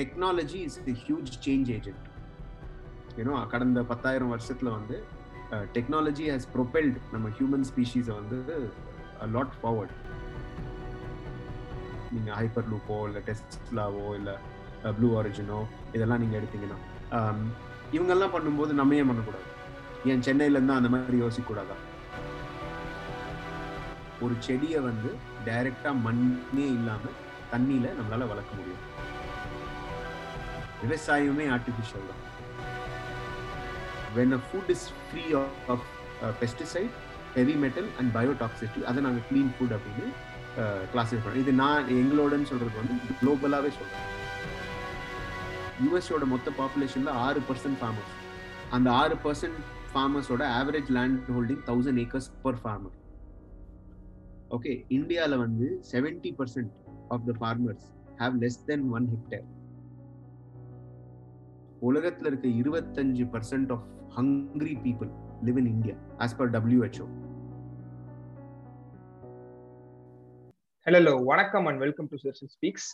Technology is the huge change agent you know கடந்த பத்தாயிரம் வருஷத்துல வந்து டெக்னாலஜி ஹேஸ் ப்ரொபெல்ட் நம்ம ஹியூமன் ஸ்பீஷீஸை வந்து லாட் ஃபார்வர்ட் நீங்கள் ஹைப்பர் லூப்போ இல்லை டெஸ்ட்லாவோ இல்லை ப்ளூ ஆரிஜினோ இதெல்லாம் நீங்கள் எடுத்தீங்கன்னா இவங்கெல்லாம் பண்ணும்போது நம்ம ஏன் பண்ணக்கூடாது? ஏன் சென்னையிலேருந்து அந்த மாதிரி யோசிக்கக்கூடாதா? ஒரு செடியை வந்து டைரெக்டாக மண்ணே இல்லாமல் தண்ணியில் நம்மளால் வளர்க்க முடியும். விவசாயமே ஆர்டிஃபிஷியல் தான். When a food is free of pesticide heavy metal and biotoxicity அதை நாங்கள் க்ளீன் ஃபுட் அப்படின்னு uh, கிளாஸிஃபை பண்ணுறோம் இது நான் எங்களோடன்னு சொல்கிறது வந்து குளோபலாகவே சொல்கிறேன் யூஎஸோட மொத்த பாப்புலேஷனில் ஆறு பர்சன்ட் ஃபார்மர்ஸ் அந்த ஆறு percent ஃபார்மர்ஸோட average land holding thousand acres per farmer okay இந்தியாவில் வந்து seventy percent of the farmers have less than one hectare உலகத்தில் இருக்க இருபத்தஞ்சு percent of hungry people live in India as per WHO hello வணக்கம் and welcome to social speaks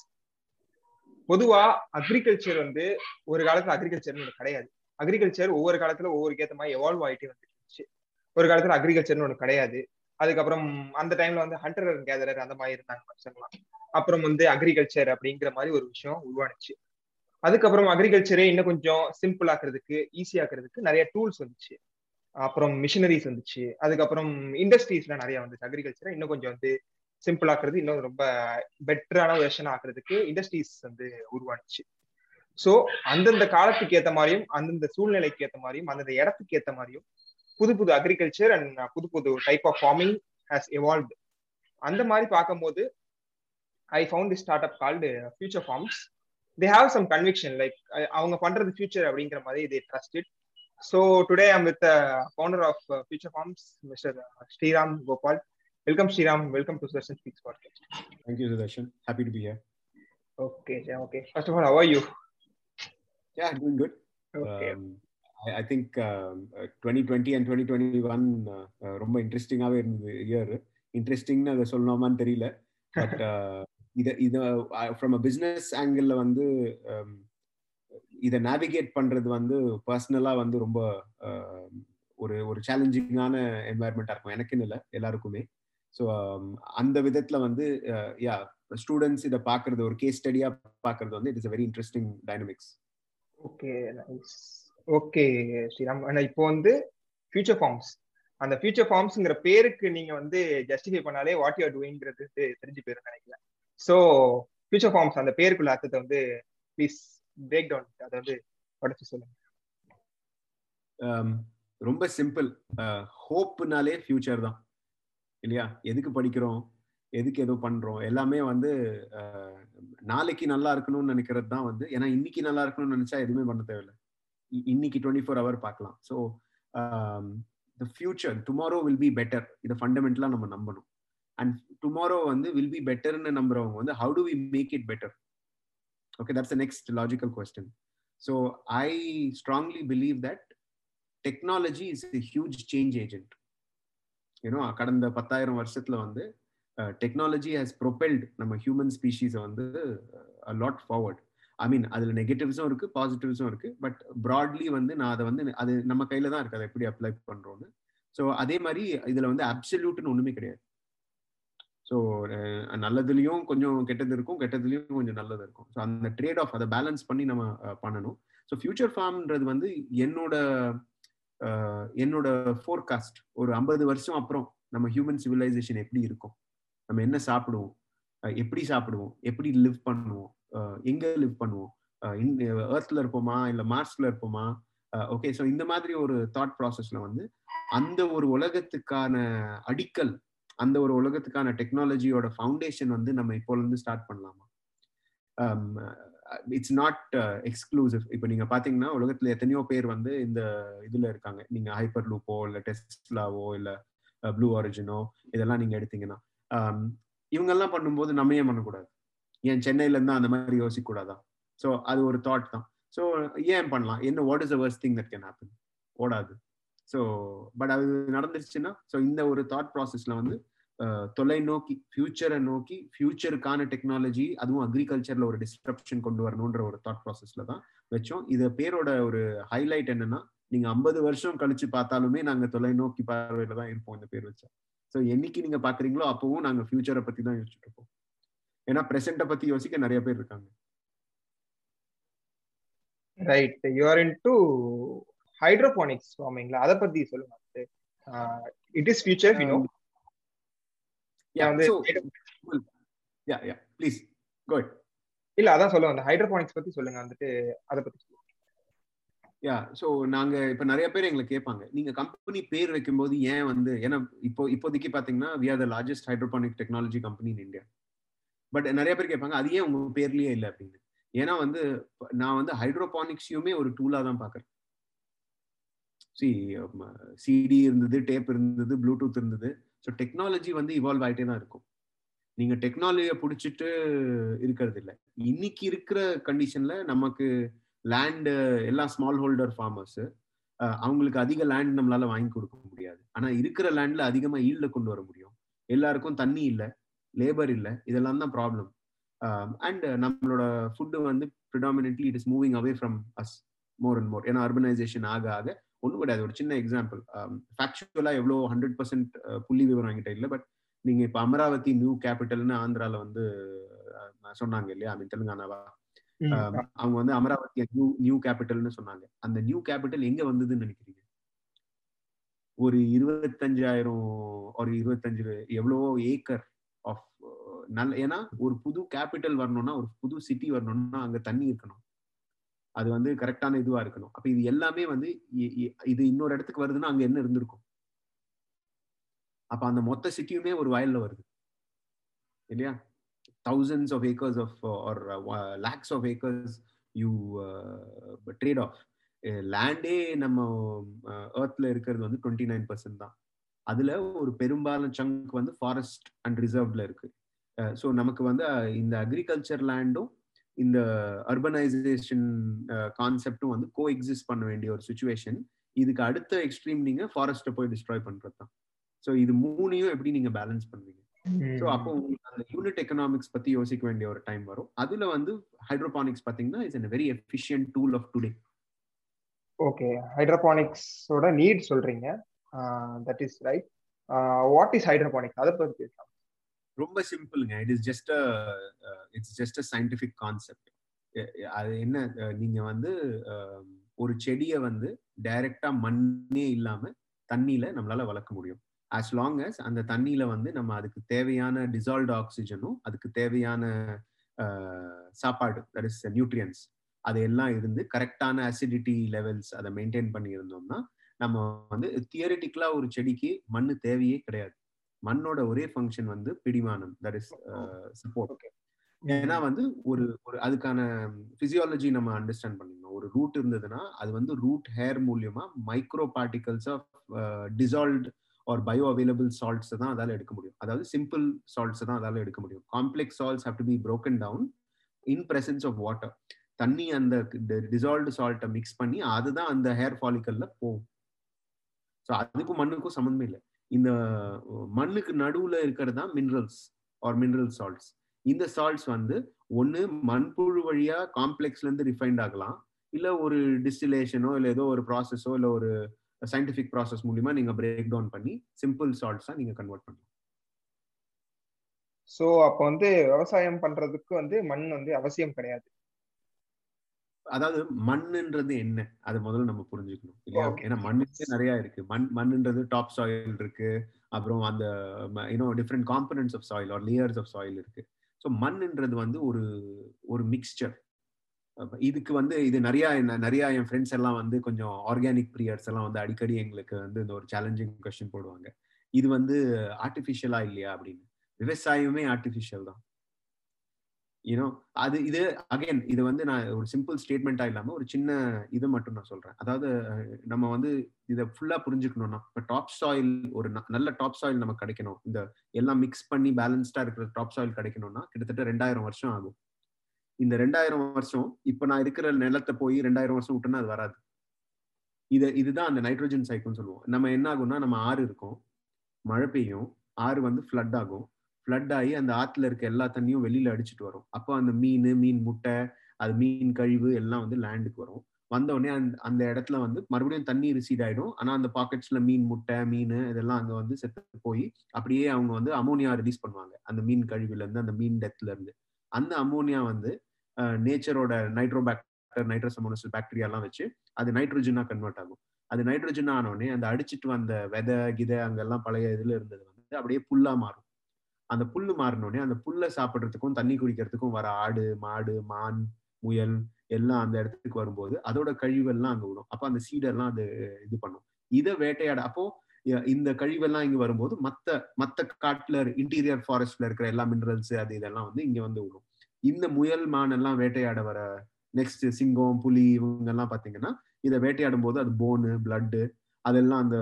பொதுவா agriculture வந்து ஒரு காலத்துல அக்ரிகல்ச்சர்னு ஒன்று கிடையாது. அக்ரிகல்ச்சர் ஒவ்வொரு காலத்துல ஒவ்வொரு கேத்த மாதிரி எவால்வ் ஆகிட்டே வந்துருச்சு ஒரு காலத்துல அக்ரிகல்ச்சர்னு ஒன்று கிடையாது. அதுக்கப்புறம் அந்த டைம்ல வந்து ஹண்டர் கேதரர் அந்த மாதிரி இருந்தாங்க மனுஷங்களாம் அப்புறம் வந்து அக்ரிகல்ச்சர் அப்படிங்கிற மாதிரி ஒரு விஷயம் உருவானுச்சு. அதுக்கப்புறம் அக்ரிகல்ச்சரே இன்னும் கொஞ்சம் சிம்பிள் ஆக்குறதுக்கு ஈஸி ஆக்குறதுக்கு நிறைய டூல்ஸ் வந்துச்சு. அப்புறம் மிஷினரிஸ் வந்துச்சு. அதுக்கப்புறம் இண்டஸ்ட்ரீஸ்லாம் நிறைய வந்துச்சு. அக்ரிகல்ச்சரை இன்னும் கொஞ்சம் வந்து சிம்பிள் ஆக்குறது இன்னும் ரொம்ப பெட்டரான வெர்ஷன் ஆக்குறதுக்கு இண்டஸ்ட்ரீஸ் வந்து உருவானுச்சு. ஸோ அந்தந்த காலத்துக்கு ஏற்ற மாதிரியும் அந்தந்த சூழ்நிலைக்கு ஏற்ற மாதிரியும் அந்தந்த இடத்துக்கு ஏற்ற மாதிரியும் புது புது அக்ரிகல்ச்சர் அண்ட் புது புது type of farming has evolved அந்த மாதிரி பார்க்கும்போது I found startup called future farms they have some conviction like அவங்க பண்றது ஃபியூச்சர் அப்படிங்கிற மாதிரி they trusted so today I'm with founder of future farms mister Sriram Gopal welcome Sriram welcome to Sudarshan speaks podcast Thank you, Sudarshan. Happy to be here. Okay okay first of all how are you Yeah, doing good. Okay think um, uh, 2020 and 2021 uh, uh, ரொம்ப இன்ட்ரெஸ்டிங்காகவே இருந்தது year இன்ட்ரெஸ்டிங்னு அதை சொல்லணுமான்னு தெரியல. But இதை இதை from a business ஆங்கிளில் வந்து இதை நேவிகேட் பண்ணுறது வந்து பர்சனலாக வந்து ரொம்ப ஒரு ஒரு சேலஞ்சிங்கான என்வாயர்மெண்ட்டாக இருக்கும். எனக்குன்னு இல்லை எல்லாருக்குமே. ஸோ அந்த விதத்தில் வந்து யா ஸ்டூடெண்ட்ஸ் இதை பார்க்கறது ஒரு கேஸ் ஸ்டடியாக பார்க்கறது வந்து it is a very interesting dynamics okay okay Sriram. ஆனா இப்போ வந்து ஃபியூச்சர் ஃபார்ம்ஸ் அந்த ஃபியூச்சர் ஃபார்ம்ஸ்ங்கிற பேருக்கு நீங்க வந்து ஜஸ்டிஃபை பண்ணாலே வாட் யூ டூயிங்கிறது தெரிஞ்சு போயிரும் நினைக்கிறேன். ஸோ ஃபியூச்சர் ஃபார்ம்ஸ் அந்த பேருக்குள்ள அர்த்தத்தை வந்து ப்ளீஸ் பிரேக் டவுன் அதை வந்து உடச்சு சொல்லுங்க. Um, ரொம்ப சிம்பிள் ஹோப்புனாலே ஃபியூச்சர் தான். இல்லையா? எதுக்கு படிக்கிறோம்? எதுக்கு ஏதோ பண்றோம்? எல்லாமே வந்து uh, நாளைக்கு நல்லா இருக்கணும்னு நினைக்கிறது தான் வந்து ஏன்னா இன்னைக்கு நல்லா இருக்கணும்னு நினைச்சா எதுவுமே பண்ண தேவையில்லை. இன்னைக்கு டுவெண்ட்டி ஃபோர் ஹவர் பார்க்கலாம் so the future tomorrow will be better இதை ஃபண்டமெண்டலாக நம்ம நம்பணும். அண்ட் டுமாரோ வந்து வில் பி பெட்டர்னு நம்புறவங்க வந்து how do we make it better okay that's the next logical question so I strongly believe that technology is huge change agent ஏன்னோ கடந்த பத்தாயிரம் வருஷத்துல வந்து டெக்னாலஜி ஹேஸ் ப்ரொபெல்ட் நம்ம ஹியூமன் ஸ்பீஷீஸை வந்து லாட் ஃபார்வர்ட் ஐ மீன் அதில் நெகட்டிவ்ஸும் இருக்கு பாசிட்டிவ்ஸும் இருக்கு பட் ப்ராட்லி வந்து நான் அதை வந்து அது நம்ம கையில தான் இருக்கு அதை எப்படி அப்ளை பண்றோம்னு. ஸோ அதே மாதிரி இதுல வந்து அப்சல்யூட்னு ஒண்ணுமே கிடையாது. ஸோ நல்லதுலேயும் கொஞ்சம் கெட்டது இருக்கும் கெட்டதுலேயும் கொஞ்சம் நல்லது இருக்கும். ஸோ அந்த ட்ரேட் ஆஃப் அதை பேலன்ஸ் பண்ணி நம்ம பண்ணணும். ஸோ ஃபியூச்சர் ஃபார்ம்ன்றது வந்து என்னோட என்னோட ஃபோர்காஸ்ட் ஒரு ஐம்பது வருஷம் அப்புறம் நம்ம ஹியூமன் சிவிலைசேஷன் எப்படி இருக்கும்? நம்ம என்ன சாப்பிடுவோம்? எப்படி சாப்பிடுவோம்? எப்படி லிவ் பண்ணுவோம்? எங்க லிவ் பண்ணுவோம்? ஏர்த்ல இருப்போமா? இல்ல மார்ஸ்ல இருப்போமா? ஓகே ஸோ இந்த மாதிரி ஒரு தாட் ப்ராசஸ்ல வந்து அந்த ஒரு உலகத்துக்கான அடிக்கல் அந்த ஒரு உலகத்துக்கான டெக்னாலஜியோட ஃபவுண்டேஷன் வந்து நம்ம இப்போல இருந்து ஸ்டார்ட் பண்ணலாமா இட்ஸ் நாட் எக்ஸ்க்ளூசிவ் இப்போ நீங்க பாத்தீங்கன்னா உலகத்துல எத்தனையோ பேர் வந்து இந்த இதுல இருக்காங்க. நீங்க ஹைப்பர் லூப்போ இல்ல டெஸ்ட்லாவோ இல்ல uh, ப்ளூ ஆரிஜினோ இதெல்லாம் நீங்க எடுத்தீங்கன்னா um, இவங்கெல்லாம் பண்ணும்போது நம்ம ஏன் பண்ணக்கூடாது? ஏன் சென்னையில இருந்தா அந்த மாதிரி யோசிக்க கூடாதா ஸோ அது ஒரு தாட் தான். ஸோ ஏன் பண்ணலாம்? என்ன what is the worst thing that can happen ஓடாது. ஸோ பட் அது நடந்துருச்சுன்னா ஸோ இந்த ஒரு தாட் ப்ராசஸ்ல வந்து தொலைநோக்கி ஃபியூச்சரை நோக்கி ஃபியூச்சருக்கான டெக்னாலஜி அதுவும் அக்ரிகல்ச்சர்ல ஒரு டிஸ்ட்ரப்ஷன் கொண்டு வரணுன்ற ஒரு தாட் ப்ராசஸ்ல தான் வச்சோம். இது பேரோட ஒரு ஹைலைட் என்னன்னா நீங்க ஐம்பது வருஷம் கழிச்சு பார்த்தாலுமே நாங்க தொலைநோக்கி பார்வையில தான் இருப்போம் இந்த பேர் வச்சா. ஸோ என்னைக்கு நீங்க பாக்குறீங்களோ அப்பவும் நாங்க ஃபியூச்சரை பத்தி தான் யோசிச்சுட்டு இருப்போம். ஏன்னா பிரசன்ட்டை பத்தி யோசிக்க நிறைய பேர் இருக்காங்க. Right you're into hydroponics ஃபார்மிங்ல அதை பத்தி சொல்லுங்க it is future you know வந்து யா யா ப்ளீஸ் குட் இல்ல அதான் சொல்லுங்க அந்த ஹைட்ரோபானிக்ஸ் பத்தி சொல்லுங்க வந்துட்டு அதை பத்தி சொல்லுங்க. யா ஸோ நாங்க இப்ப நிறைய பேர் எங்களை கேட்பாங்க. நீங்க கம்பெனி பேர் வைக்கும்போது ஏன் வந்து ஏன்னா இப்போ இப்போதைக்கு பாத்தீங்கன்னா we are the largest hydroponic technology company in India but நிறைய பேர் கேட்பாங்க அது ஏன் உங்க பேர்லயே இல்லை அப்படின்னு. ஏன்னா வந்து நான் வந்து ஹைட்ரோபானிக்ஸையுமே ஒரு டூலா தான் பாக்குறேன். சி சிடி இருந்தது டேப் இருந்தது ப்ளூடூத் இருந்தது. ஸோ டெக்னாலஜி வந்து இவால்வ் ஆகிட்டே தான் இருக்கும். நீங்க டெக்னாலஜியை பிடிச்சிட்டு இருக்கிறது இல்லை இன்னைக்கு இருக்கிற கண்டிஷன்ல நமக்கு லேண்டு எல்லாம் ஸ்மால் ஹோல்டர் ஃபார்மர்ஸ் அவங்களுக்கு அதிக லேண்ட் நம்மளால வாங்கி கொடுக்க முடியாது. ஆனா இருக்கிற லேண்ட்ல அதிகமா ஈல்ட கொண்டு வர முடியும். எல்லாருக்கும் தண்ணி இல்லை லேபர் இல்லை இதெல்லாம் தான் ப்ராப்ளம் அண்ட் நம்மளோட ஃபுட்டு வந்து predominantly it is moving away from us more and more ஏன்னா அர்பனைசேஷன் ஆக ஆக ஒன்றும் கிடையாது. ஒரு சின்ன எக்ஸாம்பிள் ஃபேக்சுவலா எவ்வளோ ஹண்ட்ரட் பர்சன்ட் புள்ளி விவரம் என்கிட்ட இல்லை பட் நீங்க இப்ப அமராவதி நியூ கேபிட்டல்னு ஆந்திரால வந்து சொன்னாங்க இல்லையா? ஐ மீன் தெலுங்கானாவா? அவங்க வந்து அமராவதி நியூ நியூ கேபிட்டல்னு சொன்னாங்க. அந்த நியூ கேபிட்டல் எங்க வந்ததுன்னு நினைக்கிறீங்க? ஒரு இருபத்தஞ்சாயிரம் ஒரு இருபத்தஞ்சு எவ்வளவோ ஏக்கர் ஆஃப் நல்ல ஏன்னா ஒரு புது கேபிட்டல் வரணும்னா ஒரு புது சிட்டி வரணும்னா அங்க தண்ணி இருக்கணும். அது வந்து கரெக்டான இதுவா இருக்கணும். அப்ப இது எல்லாமே வந்து இது இன்னொரு இடத்துக்கு வருதுன்னா அங்க என்ன இருந்திருக்கும்? அப்ப அந்த மொத்த சிட்டியுமே ஒரு வயல்ல வருது. இல்லையா? Thousands of acres of or or uh, lakhs of acres you uh, trade off. லேண்டே நம்ம uh, ஏர்த்ல இருக்கிறது வந்து டுவெண்ட்டி நைன் பர்சன்ட் தான். அதுல ஒரு பெரும்பாலும் சங்க் வந்து ஃபாரஸ்ட் அண்ட் ரிசர்வ்ல இருக்கு. ஸோ நமக்கு வந்து uh, இந்த அக்ரிகல்ச்சர் லேண்டும் இந்த அர்பனைசேஷன் கான்செப்டும் வந்து கோ எக்ஸிஸ்ட் பண்ண வேண்டிய ஒரு சுச்சுவேஷன் இதுக்கு அடுத்த எக்ஸ்ட்ரீம் நீங்க ஃபாரஸ்ட்டை போய் டிஸ்ட்ராய் பண்றது தான் ஸோ இது மூணையும் எப்படி நீங்க பேலன்ஸ் பண்ணுவீங்க ஸோ அப்போ உங்களுக்கு அந்த யூனிட் எக்கனாமிக்ஸ் பத்தி யோசிக்க வேண்டிய ஒரு டைம் வரும். அதுல வந்து ஹைட்ரோபானிக்ஸ் பாத்தீங்கன்னா it's a very efficient tool of today okay ஹைட்ரோபானிக்ஸோட need சொல்றீங்க. That is right what is hydroponics அதை பத்தி பேசலாம். ரொம்ப சிம்பிளுங்க. It is just it's just a scientific concept அது என்ன நீங்க வந்து ஒரு செடியை வந்து டைரக்டா மண்ணே இல்லாம தண்ணியில நம்மளால வளர்க்க முடியும். ஆஸ் லாங் அஸ் அந்த தண்ணியில வந்து நம்ம அதுக்கு தேவையான டிசால்வ்டு ஆக்சிஜனும் அதுக்கு தேவையான சாப்பாடு தட் இஸ் நியூட்ரியன்ஸ் அது எல்லாம் இருந்து கரெக்டான அசிடிட்டி லெவல்ஸ் அதை மெயின்டைன் பண்ணி இருந்தோம்னா நம்ம வந்து தியரிட்டிக்கலா ஒரு செடிக்கு மண்ணு தேவையே கிடையாது. மண்ணோட ஒரே ஃபங்க்ஷன் வந்து பிடிமானம். தட் இஸ் சப்போர்ட் ஏன்னா வந்து ஒரு ஒரு அதுக்கான பிசியாலஜி நம்ம அண்டர்ஸ்டாண்ட் பண்ணிக்கணும். ஒரு ரூட் இருந்ததுன்னா அது வந்து ரூட் ஹேர் மூலியமா micro particles of dissolved or bioavailable salts தான் அதால எடுக்க முடியும். அதாவது சிம்பிள் சால்ட்ஸ் தான் அதால எடுக்க முடியும். Complex salts have to be broken down in presence of water தண்ணி அந்த டிசால்வ்டு சால்ட்டை மிக்ஸ் பண்ணி அதுதான் அந்த ஹேர் ஃபாலிக்கல்ல போகும். ஸோ அதுக்கும் மண்ணுக்கும் சம்மந்தமே இல்லை. இந்த மண்ணுக்கு நடுவுல இருக்கிறது தான் மினரல்ஸ் ஆர் மினரல் சால்ட்ஸ் இந்த சால்ட்ஸ் வந்து ஒன்று மண்புழு வழியா காம்ப்ளெக்ஸ்ல இருந்து ரிஃபைண்ட் ஆகலாம். இல்லை ஒரு டிஸ்டிலேஷனோ இல்லை ஏதோ ஒரு ப்ராசஸோ இல்லை ஒரு சயின்டிஃபிக் ப்ராசஸ் மூலியமா நீங்க பிரேக் டவுன் பண்ணி சிம்பிள் சால்ட்ஸா நீங்க கன்வெர்ட் பண்ணலாம். ஸோ அப்போ வந்து விவசாயம் பண்றதுக்கு வந்து மண் வந்து அவசியம் கிடையாது. அதாவது மண்ணுன்றது என்ன? அது முதல்ல நம்ம புரிஞ்சுக்கணும் இல்லையா? ஏன்னா மண்ணுக்கே நிறைய இருக்கு. மண் மண்ணுன்றது டாப் சாயில் இருக்கு. அப்புறம் அந்த you know different components of soil or layers of soil இருக்கு. ஸோ மண்ணுன்றது வந்து ஒரு ஒரு மிக்ஸ்சர் இதுக்கு வந்து இது நிறைய நிறைய என் ஃப்ரெண்ட்ஸ் எல்லாம் வந்து கொஞ்சம் ஆர்கானிக் பிரியர்ஸ் எல்லாம் வந்து அடிக்கடி எங்களுக்கு வந்து இந்த ஒரு சேலஞ்சிங் கொஸ்டின் போடுவாங்க. இது வந்து ஆர்டிஃபிஷியலா இல்லையா அப்படின்னு. விவசாயமே ஆர்டிஃபிஷியல் தான். யூனோ அது இது அகைன் இது வந்து நான் ஒரு சிம்பிள் ஸ்டேட்மெண்ட்டா இல்லாம ஒரு சின்ன இது மட்டும் நான் சொல்றேன். அதாவது நம்ம வந்து இதை ஃபுல்லா புரிஞ்சுக்கணும்னா இப்போ டாப் சாயில் ஒரு நல்ல டாப் சாயில் நமக்கு கிடைக்கணும். இந்த எல்லாம் மிக்ஸ் பண்ணி பேலன்ஸ்டா இருக்கிற டாப் சாயில் கிடைக்கணும்னா கிட்டத்தட்ட ரெண்டாயிரம் வருஷம் ஆகும். இந்த ரெண்டாயிரம் வருஷம் இப்ப நான் இருக்கிற நிலத்தை போய் ரெண்டாயிரம் வருஷம் விட்டுனா அது வராது. இது இதுதான் அந்த நைட்ரோஜன் சைக்கிள்னு சொல்லுவோம். நம்ம என்ன ஆகும்னா நம்ம ஆறு இருக்கும். மழை பெய்யும். ஆறு வந்து ஃப்ளட் ஆகும். ஃப்ளட் ஆகி அந்த ஆற்றுல இருக்க எல்லா தண்ணியும் வெளியில அடிச்சிட்டு வரும். அப்போ அந்த மீன் மீன் முட்டை அது மீன் கழிவு எல்லாம் வந்து லேண்டுக்கு வரும். வந்த உடனே அந்த அந்த இடத்துல வந்து மறுபடியும் தண்ணி ரிசீட் ஆயிடும். ஆனா அந்த பாக்கெட்ஸ்ல மீன் முட்டை மீன் இதெல்லாம் அங்க வந்து செத்து போய் அப்படியே அவங்க வந்து அமோனியா ரிலீஸ் பண்ணுவாங்க. அந்த மீன் கழிவுல இருந்து அந்த மீன் டெத்ல இருந்து. அந்த அமோனியா வந்து நேச்சரோட நைட்ரோபாக்டர் நைட்ரஸ் அமோனஸ் பாக்டீரியா எல்லாம் வச்சு அது நைட்ரோஜனா கன்வெர்ட் ஆகும். அது நைட்ரோஜன் ஆனோடனே அந்த அடிச்சிட்டு வந்த விதை கிதை அங்கெல்லாம் பழைய இதுல இருந்தது வந்து அப்படியே புல்லா மாறும். அந்த புல்லு மாறினோடனே அந்த புல்லை சாப்பிட்றதுக்கும் தண்ணி குடிக்கிறதுக்கும் வர ஆடு மாடு மான் முயல் எல்லாம் அந்த இடத்துக்கு வரும்போது அதோட கழிவெல்லாம் அங்க விடும். அப்ப அந்த சீடெல்லாம் அது இது பண்ணும். இதை வேட்டையாட அப்போ இந்த கழிவெல்லாம் இங்க வரும்போது மத்த மத்த காட்டுல இன்டீரியர் ஃபாரஸ்ட்ல இருக்கிற எல்லா மினரல்ஸ் அது இதெல்லாம் வந்து இங்க வந்து விடும். இந்த முயல் மான் எல்லாம் வேட்டையாட வர நெக்ஸ்ட் சிங்கம் புலி இவங்க எல்லாம் பாத்தீங்கன்னா இதை வேட்டையாடும் போது அது போனு பிளட்டு அதெல்லாம் அந்த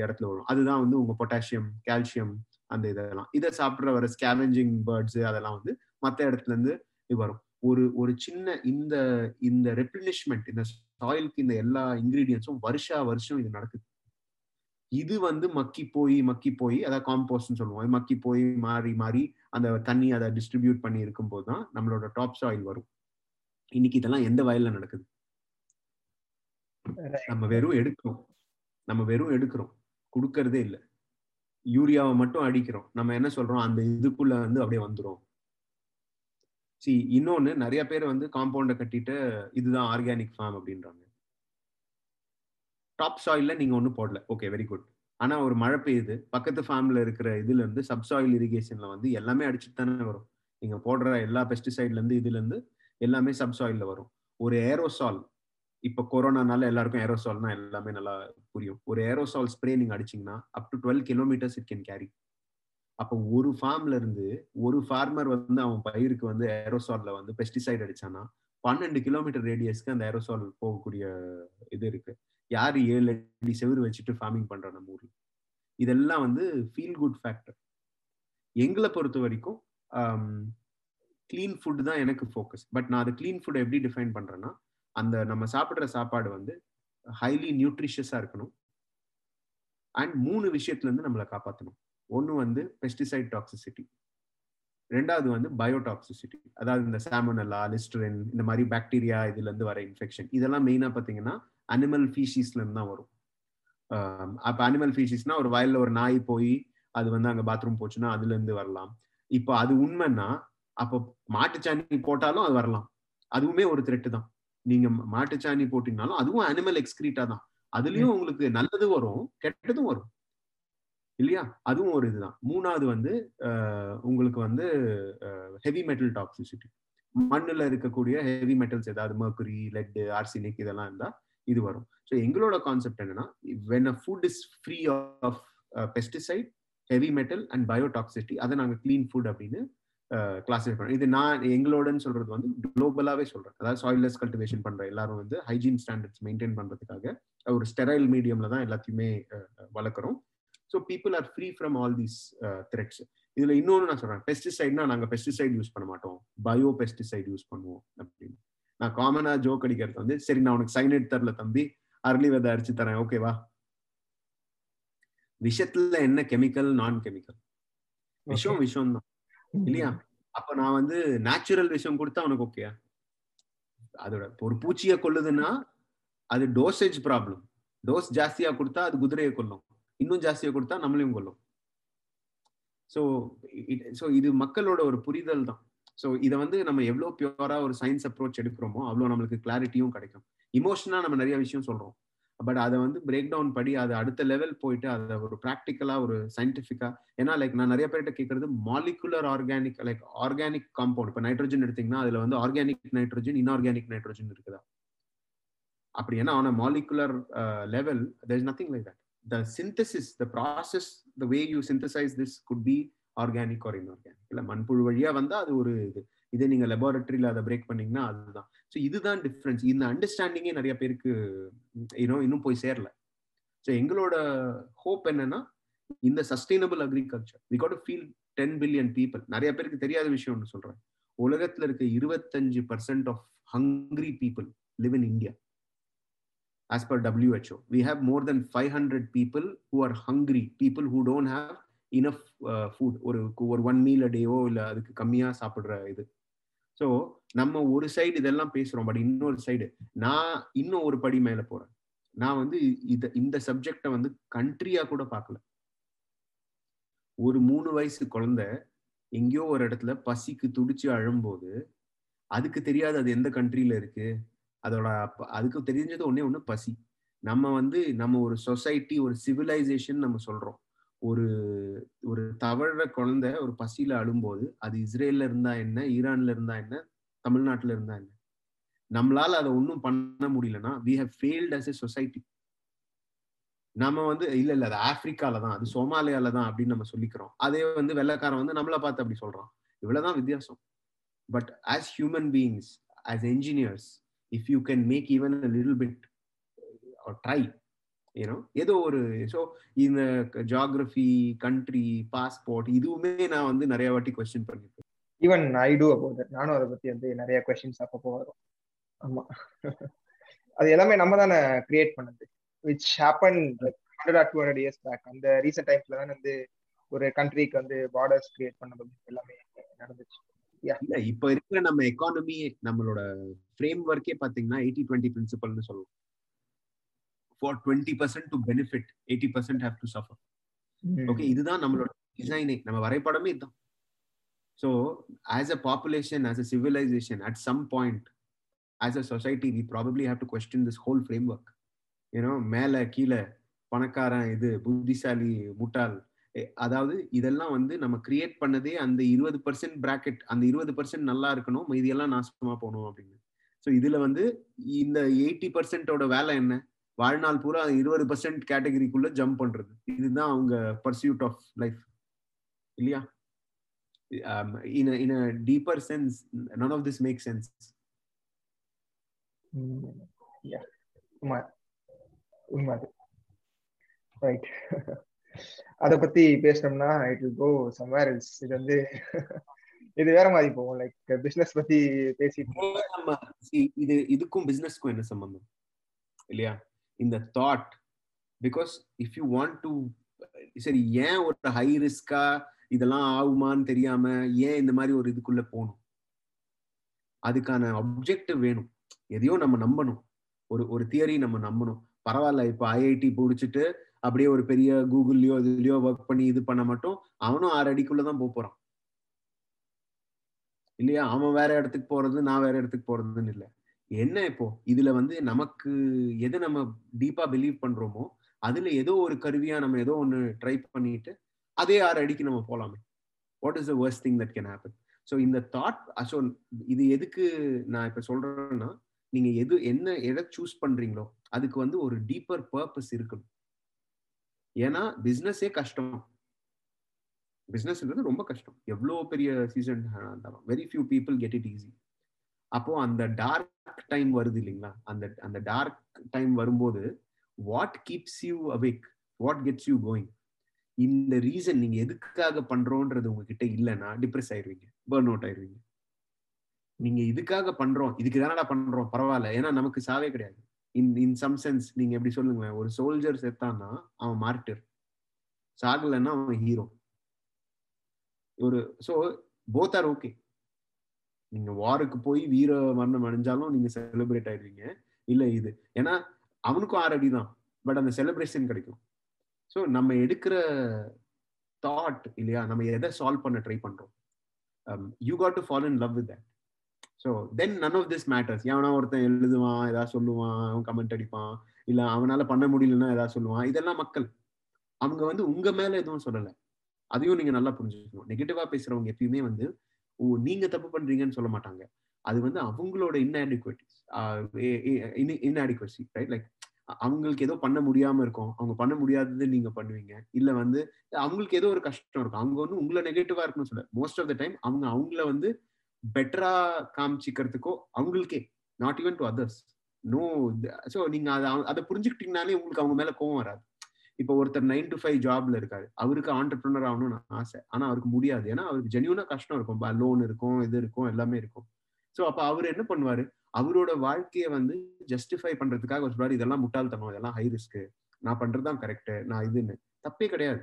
இடத்துல வரும் அதுதான் வந்து உங்க பொட்டாசியம் கால்சியம் அந்த இதெல்லாம். இதை சாப்பிட்ற வர ஸ்கேவெஞ்சிங் பேர்ட்ஸ் அதெல்லாம் வந்து மற்ற இடத்துல இருந்து இது வரும். ஒரு ஒரு சின்ன இந்த இந்த ரெப்ளினிஷ்மெண்ட் இந்த சாயிலுக்கு இந்த எல்லா இன்கிரீடியன்ஸும் வருஷா வருஷம் இது நடக்குது. இது வந்து மக்கி போய் மக்கி போய் அதாவது காம்போஸ்ட்னு சொல்லுவோம். மக்கி போய் மாறி மாறி அந்த தண்ணி அதை டிஸ்ட்ரிபியூட் பண்ணி இருக்கும்போது தான் நம்மளோட டாப் சாயில் வரும். இன்னைக்கு இதெல்லாம் எந்த வயல்ல நடக்குது? நம்ம வெறும் எடுக்கிறோம். நம்ம வெறும் எடுக்கிறோம். கொடுக்கறதே இல்லை. யூரியாவை மட்டும் அடிக்கிறோம். நம்ம என்ன சொல்றோம்? அந்த இதுக்குள்ள வந்து அப்படியே வந்துடும் சி இன்னொன்னு நிறைய பேர் வந்து காம்பவுண்ட கட்டிட்டு இதுதான் ஆர்கானிக் ஃபார்ம் அப்படின்றாங்க. டாப் சாயில்ல நீங்க ஒன்றும் போடல. ஓகே வெரி குட் ஆனா ஒரு மழை பெய்யுது. பக்கத்து ஃபார்ம்ல இருக்கிற இதுல இருந்து சப்சாயில் இரிகேஷன்ல வந்து எல்லாமே அடிச்சுட்டு தானே வரும். நீங்க போடுற எல்லா பெஸ்டிசைட்ல இருந்து இதுல இருந்து எல்லாமே சப்சாயில்ல வரும். ஒரு ஏரோசால் இப்ப கொரோனானால எல்லாருக்கும் ஏரோசால்னா எல்லாமே நல்லா புரியும். ஒரு ஏரோசால் ஸ்ப்ரே நீங்க அடிச்சீங்கன்னா up to twelve kilometres it can carry அப்போ ஒரு ஃபார்ம்ல இருந்து ஒரு ஃபார்மர் வந்து அவன் பயிருக்கு வந்து ஏரோசால்ல வந்து பெஸ்டிசைட் அடிச்சானா பன்னெண்டு கிலோமீட்டர் ரேடியஸ்க்கு அந்த ஏரோசால் போகக்கூடிய இது இருக்கு. யாரு ஏழு அடி செவுறு வச்சுட்டு ஃபார்மிங் பண்ற நம்ம ஊர்ல? இதெல்லாம் வந்து ஃபீல் குட் ஃபேக்டர் எங்களை பொறுத்த வரைக்கும் கிளீன் ஃபுட் தான் எனக்கு ஃபோக்கஸ் பட் நான் அதை கிளீன் ஃபுட் எப்படி டிஃபைன் பண்றேன்னா அந்த நம்ம சாப்பிட்ற சாப்பாடு வந்து ஹைலி நியூட்ரிஷியஸாக இருக்கணும். அண்ட் மூணு விஷயத்துல இருந்து நம்மளை காப்பாற்றணும் ஒன்று வந்து பெஸ்டிசைட் டாக்ஸிசிட்டி ரெண்டாவது வந்து பயோடாக்சிசிட்டி அதாவது இந்த சாமனல்லா லிஸ்டரின் இந்த மாதிரி பாக்டீரியா இதுல இருந்து வர இன்ஃபெக்ஷன் இதெல்லாம் மெயினாக பார்த்தீங்கன்னா அனிமல் ஃபீஷீஸ்லேருந்து தான் வரும். அப்போ அனிமல் ஃபீஷிஸ்னா ஒரு வயல்ல ஒரு நாய் போய் அது வந்து அங்கே பாத்ரூம் போச்சுன்னா அதுலேருந்து வரலாம். இப்போ அது உண்மைன்னா அப்போ மாட்டுச்சாணி போட்டாலும் அது வரலாம். அதுவுமே ஒரு த்ரெட்டு தான். நீங்க மாட்டுச்சாணி போட்டீங்கனாலும் அதுவும் அனிமல் எக்ஸ்கிரீட்டா தான். அதுலயும் உங்களுக்கு நல்லது வரும் கெட்டதும் வரும். இல்லையா? அதுவும் ஒரு இதுதான். மூணாவது வந்து உங்களுக்கு வந்து ஹெவி மெட்டல் டாக்ஸிசிட்டி மண்ணுல இருக்கக்கூடிய ஹெவி மெட்டல்ஸ் ஏதாவது மர்க்குரி லெட் ஆர்சினிக் இதெல்லாம் இருந்தா இது வரும். ஸோ எங்களோட கான்செப்ட் என்னன்னா when a food is free of pesticide heavy metal and biotoxicity அதை நாங்கள் க்ளீன் ஃபுட் அப்படின்னு கிளாஸிஃபை இது நான் எங்களோடன்னு சொல்றது வந்து குளோபலாவே சொல்றேன். அதாவது சாயில்லெஸ் கல்டிவேஷன் பண்ற எல்லாரும் வந்து ஹைஜீன் ஸ்டாண்டர்ட்ஸ் மெயின்டைன் பண்றதுக்காக ஒரு ஸ்டெரைல் மீடியம்ல தான் எல்லாத்தையுமே வளர்க்குறோம். So people are free from all these threats இதுல இன்னொன்று நான் சொல்றேன். பெஸ்டிசைட்னா நாங்க பெஸ்டிசைட் யூஸ் பண்ண மாட்டோம். பயோ பெஸ்டிசைட் யூஸ் பண்ணுவோம் அப்படின்னு. நான் காமனா ஜோக் அடிக்கிறது வந்து சரி நான் உனக்கு சைனைட் தரல தம்பி. அரளி விதை அடிச்சு தரேன். ஓகேவா விஷத்துல என்ன கெமிக்கல் நான் கெமிக்கல் விஷம் விஷம் தான் இல்லையா? அப்ப நான் வந்து நேச்சுரல் விஷம் கொடுத்தா உனக்கு ஓகே அதோட ஒரு பூச்சியை கொல்லுதுன்னா அது டோசேஜ் ப்ராப்ளம் டோஸ் ஜாஸ்தியா கொடுத்தா அது குதிரையை கொல்லும். இன்னும் ஜாஸ்தியா கொடுத்தா நம்மளையும் கொல்லும். ஸோ ஸோ இது மக்களோட ஒரு புரிதல் தான். ஸோ இதை வந்து நம்ம எவ்வளோ பியூரா ஒரு சயின்ஸ் அப்ரோச் எடுக்கிறோமோ அவ்வளோ நம்மளுக்கு கிளாரிட்டியும் கிடைக்கும். இமோஷனா நம்ம நிறைய விஷயம் சொல்றோம். பட் அதை வந்து பிரேக் டவுன் படி அது அடுத்த லெவல் போயிட்டு அதை ஒரு ப்ராக்டிக்கலா ஒரு சயின்டிஃபிக்கா ஏன்னா லைக் நான் நிறைய பேர்கிட்ட கேட்கறது molecular organic like organic compound இப்போ நைட்ரஜன் எடுத்தீங்கன்னா அதுல வந்து ஆர்கானிக் நைட்ரஜன் இன்ஆர்கானிக் நைட்ரஜன் இருக்குதா? அப்படி ஏன்னா on molecular level there is nothing like that the synthesis the process the way you synthesise this could be organic or inorganic இல்லை மண்புழு வழியா வந்தா அது ஒரு இது. இதே நீங்க லெபார்டரியில அதை பிரேக் பண்ணீங்கன்னா அதுதான். ஸோ இதுதான் டிஃப்ரென்ஸ் இந்த அண்டர்ஸ்டாண்டிங்கே நிறைய பேருக்கு இன்னும் இன்னும் போய் சேரல. ஸோ எங்களோட ஹோப் என்னன்னா இந்த sustainable agriculture we got feel ten billion people நிறைய பேருக்கு தெரியாத விஷயம் ஒன்று சொல்றேன். உலகத்துல இருக்க இருபத்தஞ்சு percent of hungry people live in India as per WHO. We have more than 500 people who are hungry, people who don't have enough food uh, ஒரு ஒரு ஒன் மீல் அ டேவோ இல்லை அதுக்கு கம்மியாக சாப்பிட்ற இது. ஸோ நம்ம ஒரு சைடு இதெல்லாம் பேசுறோம் பட் இன்னொரு சைடு நான் இன்னும் ஒரு படி மேல போறேன். நான் வந்து இத இந்த சப்ஜெக்டை வந்து கண்ட்ரியா கூட பார்க்கல. ஒரு மூணு வயசு குழந்தை எங்கேயோ ஒரு இடத்துல பசிக்கு துடிச்சு அழும்போது அதுக்கு தெரியாது அது எந்த கண்ட்ரியில இருக்கு. அதோட அதுக்கு தெரிஞ்சது ஒன்னே ஒன்னு பசி. நம்ம வந்து நம்ம ஒரு சொசைட்டி ஒரு சிவிலைசேஷன் நம்ம சொல்றோம். ஒரு ஒரு தவழ குழந்தை ஒரு பசியில அழும்போது அது இஸ்ரேல்ல இருந்தா என்ன ஈரான்ல இருந்தா என்ன தமிழ்நாட்டுல இருந்தா என்ன? நம்மளால அதை ஒன்றும் பண்ண முடியலன்னா we have failed as a society நம்ம வந்து இல்ல இல்ல அது ஆப்பிரிக்கால தான் அது சோமாலியால தான் அப்படின்னு நம்ம சொல்லிக்கிறோம். அதே வந்து வெள்ளக்காரன் வந்து நம்மளை பார்த்து அப்படி சொல்றான். இவ்வளவுதான் வித்தியாசம். But as human beings as engineers if you can make even little bit try ஏன்னோ ஏதோ ஒரு ஸோ இந்த ஜாகிரபி கண்ட்ரி பாஸ்போர்ட் இதுவுமே நான் வந்து நிறைய வாட்டி கொஸ்டின் பண்ணிருக்கேன். ஈவன் ஐ டூ அபவுட் நானும் அதை பத்தி வந்து நிறைய கொஸ்டின்ஸ் அப்பப்போ வரும். ஆமா. அது எல்லாமே நம்ம தானே கிரியேட் பண்ணது. Which happen hundred or two hundred years back அந்த ரீசெண்ட் டைம்ஸ்ல தான் வந்து ஒரு கண்ட்ரிக்கு வந்து பார்டர்ஸ் கிரியேட் பண்ணது எல்லாமே நடந்துச்சு. இல்ல இப்ப இருக்கிற நம்ம எக்கானமி நம்மளோட ஃப்ரேம் ஒர்க்கே பாத்தீங்கன்னா எயிட்டி டுவெண்ட்டி பிரின்சிபல்னு சொல்லுவோம். For twenty percent to benefit eighty percent have to suffer okay இதுதான் நம்மளோட டிசைனே நம்ம வரைபடமே இதுதான். So as a population as a civilization at some point as a society we probably have to question this whole framework ஏன்னோ மேலே கீழே பணக்காரன் இது புத்திசாலி முட்டாள் அதாவது இதெல்லாம் வந்து நம்ம கிரியேட் பண்ணதே அந்த இருபது பர்சன்ட் பிராக்கெட் அந்த இருபது பர்சன்ட் நல்லா இருக்கணும் இதெல்லாம் நாசமா போகணும் அப்படின்னு. ஸோ இதுல வந்து இந்த எயிட்டி பர்சன்டோட வேலை என்ன? வாழ்நாள் பூரா இருபது பர்சன்ட் கேட்டகரிக்குள்ள ஜம்ப் பண்றது. இதுதான் அவங்க பர்சியூட் ஆஃப் லைஃப் இல்லையா? In in a deeper sense none of this make sense right அத. பத்தி பேசணும்னா it will go somewhere else இது வந்து இது வேற மாதிரி போகும். லைக் பிசினஸ் பத்தி பேசிட்டு இது இதுக்கும் பிசினஸ்க்கும் என்ன சம்பந்தம்? இல்லையா? இந்த thought because if you want to சரி ஏன் ஒரு ஹை ரிஸ்கா இதெல்லாம் ஆகுமான்னு தெரியாம ஏன் இந்த மாதிரி ஒரு இதுக்குள்ள போகணும்? அதுக்கான அப்ஜெக்டிவ் வேணும். எதையோ நம்ம நம்பணும். ஒரு ஒரு தியரி நம்ம நம்பணும். பரவாயில்ல இப்ப ஐஐடி பிடிச்சிட்டு அப்படியே ஒரு பெரிய கூகுள்லயோ இதுலயோ ஒர்க் பண்ணி இது பண்ண மட்டும் அவனும் ஆறு அடிக்குள்ளதான் போக போறான். இல்லையா? அவன் வேற இடத்துக்கு போறது நான் வேற இடத்துக்கு போறதுன்னு இல்லை. என்ன இப்போ? இதுல வந்து நமக்கு எதை நம்ம டீப்பா பிலீவ் பண்றோமோ அதுல ஏதோ ஒரு கருவியா நம்ம ஏதோ ஒன்று ட்ரை பண்ணிட்டு அதே ஆறு அடிக்கு நம்ம போலாமே. What is the worst thing that can happen so இந்த தாட் ஸோ இது எதுக்கு நான் இப்ப சொல்றேன்னா நீங்க எது என்ன எதை சூஸ் பண்றீங்களோ அதுக்கு வந்து ஒரு டீப்பர் பர்பஸ் இருக்கணும். ஏன்னா பிசினஸே கஷ்டம். பிசினஸ்ன்றது ரொம்ப கஷ்டம். எவ்வளோ பெரிய சீசன் இருந்தாலும் very few people get it easy அப்போ அந்த டார்க் டைம் வருது இல்லைங்களா? அந்த அந்த டார்க் டைம் வரும்போது what keeps you awake what gets you going இந்த ரீசன் நீங்க எதுக்காக பண்றோன்றது உங்ககிட்ட இல்லைன்னா டிப்ரெஸ் ஆயிருவீங்க பேர்ன் அவுட் ஆயிருவீங்க. நீங்க இதுக்காக பண்றோம் இதுக்கு தானடா பண்றோம் பரவாயில்ல. ஏன்னா நமக்கு சாவே கிடையாது. இன் இன் சம் சென்ஸ் நீங்க எப்படி சொல்லுங்க ஒரு சோல்ஜர் செத்தான்னா அவன் மார்ட்டர் சாகலைன்னா அவன் ஹீரோ ஒரு ஸோ போத் ஆர் ஓகே நீங்க வாருக்கு போய் வீர மரணம் அடைஞ்சாலும் நீங்க செலிப்ரேட் ஆயிடுவீங்க. இல்ல இது. ஏன்னா அவனுக்கும் ஆறு அடி தான். பட் அந்த செலிப்ரேஷன் கிடைக்கும். ஸோ நம்ம எடுக்கிற தாட் இல்லையா? நம்ம எதை சால்வ் பண்ண ட்ரை பண்றோம். You got to follow in love with that so then none of this matters எவனா ஒருத்தன் எழுதுவான் ஏதாவது சொல்லுவான் அவன் கமெண்ட் அடிப்பான் இல்லை அவனால பண்ண முடியலன்னா ஏதாவது சொல்லுவான். இதெல்லாம் மக்கள். அவங்க வந்து உங்க மேல எதுவும் சொல்லலை. அதையும் நீங்க நல்லா புரிஞ்சுக்கணும். நெகட்டிவா பேசுறவங்க எப்பயுமே வந்து ஓ நீங்க தப்பு பண்றீங்கன்னு சொல்ல மாட்டாங்க. அது வந்து அவங்களோட இன்ஆடிகுவேட்டிஸ் இன்ஆடிகுவசி ரைட் லைக் அவங்களுக்கு ஏதோ பண்ண முடியாம இருக்கும். அவங்க பண்ண முடியாதது நீங்க பண்ணுவீங்க. இல்ல வந்து அவங்களுக்கு ஏதோ ஒரு கஷ்டம் இருக்கும். அவங்க வந்து உங்களை நெகட்டிவா இருக்கணும்னு சொல்ல மோஸ்ட் ஆஃப் த டைம் அவங்க அவங்கள வந்து பெட்டரா காமிச்சிக்கிறதுக்கோ அவங்களுக்கே not even to others no so நீங்க அதை அதை புரிஞ்சுக்கிட்டீங்கனாலே உங்களுக்கு அவங்க மேல கோவம் வராது. இப்போ ஒருத்தர் நைன் டு ஃபைவ் ஜாப்ல இருக்காரு. அவருக்கு ஆண்டர்பிரினர் ஆகணும்னு ஆசை. ஆனா அவருக்கு முடியாது. ஏன்னா அவருக்கு ஜென்யூனா கஷ்டம் இருக்கும். லோன் இருக்கும் இது இருக்கும் எல்லாமே இருக்கும். ஸோ அப்ப அவர் என்ன பண்ணுவாரு? அவரோட வாழ்க்கையை வந்து ஜஸ்டிஃபை பண்றதுக்காக ஒரு சொல்றாரு இதெல்லாம் முட்டாள்தனம். இதெல்லாம் ஹை ரிஸ்க் நான் பண்றதுதான் கரெக்ட் நான் இதுன்னு. தப்பே கிடையாது.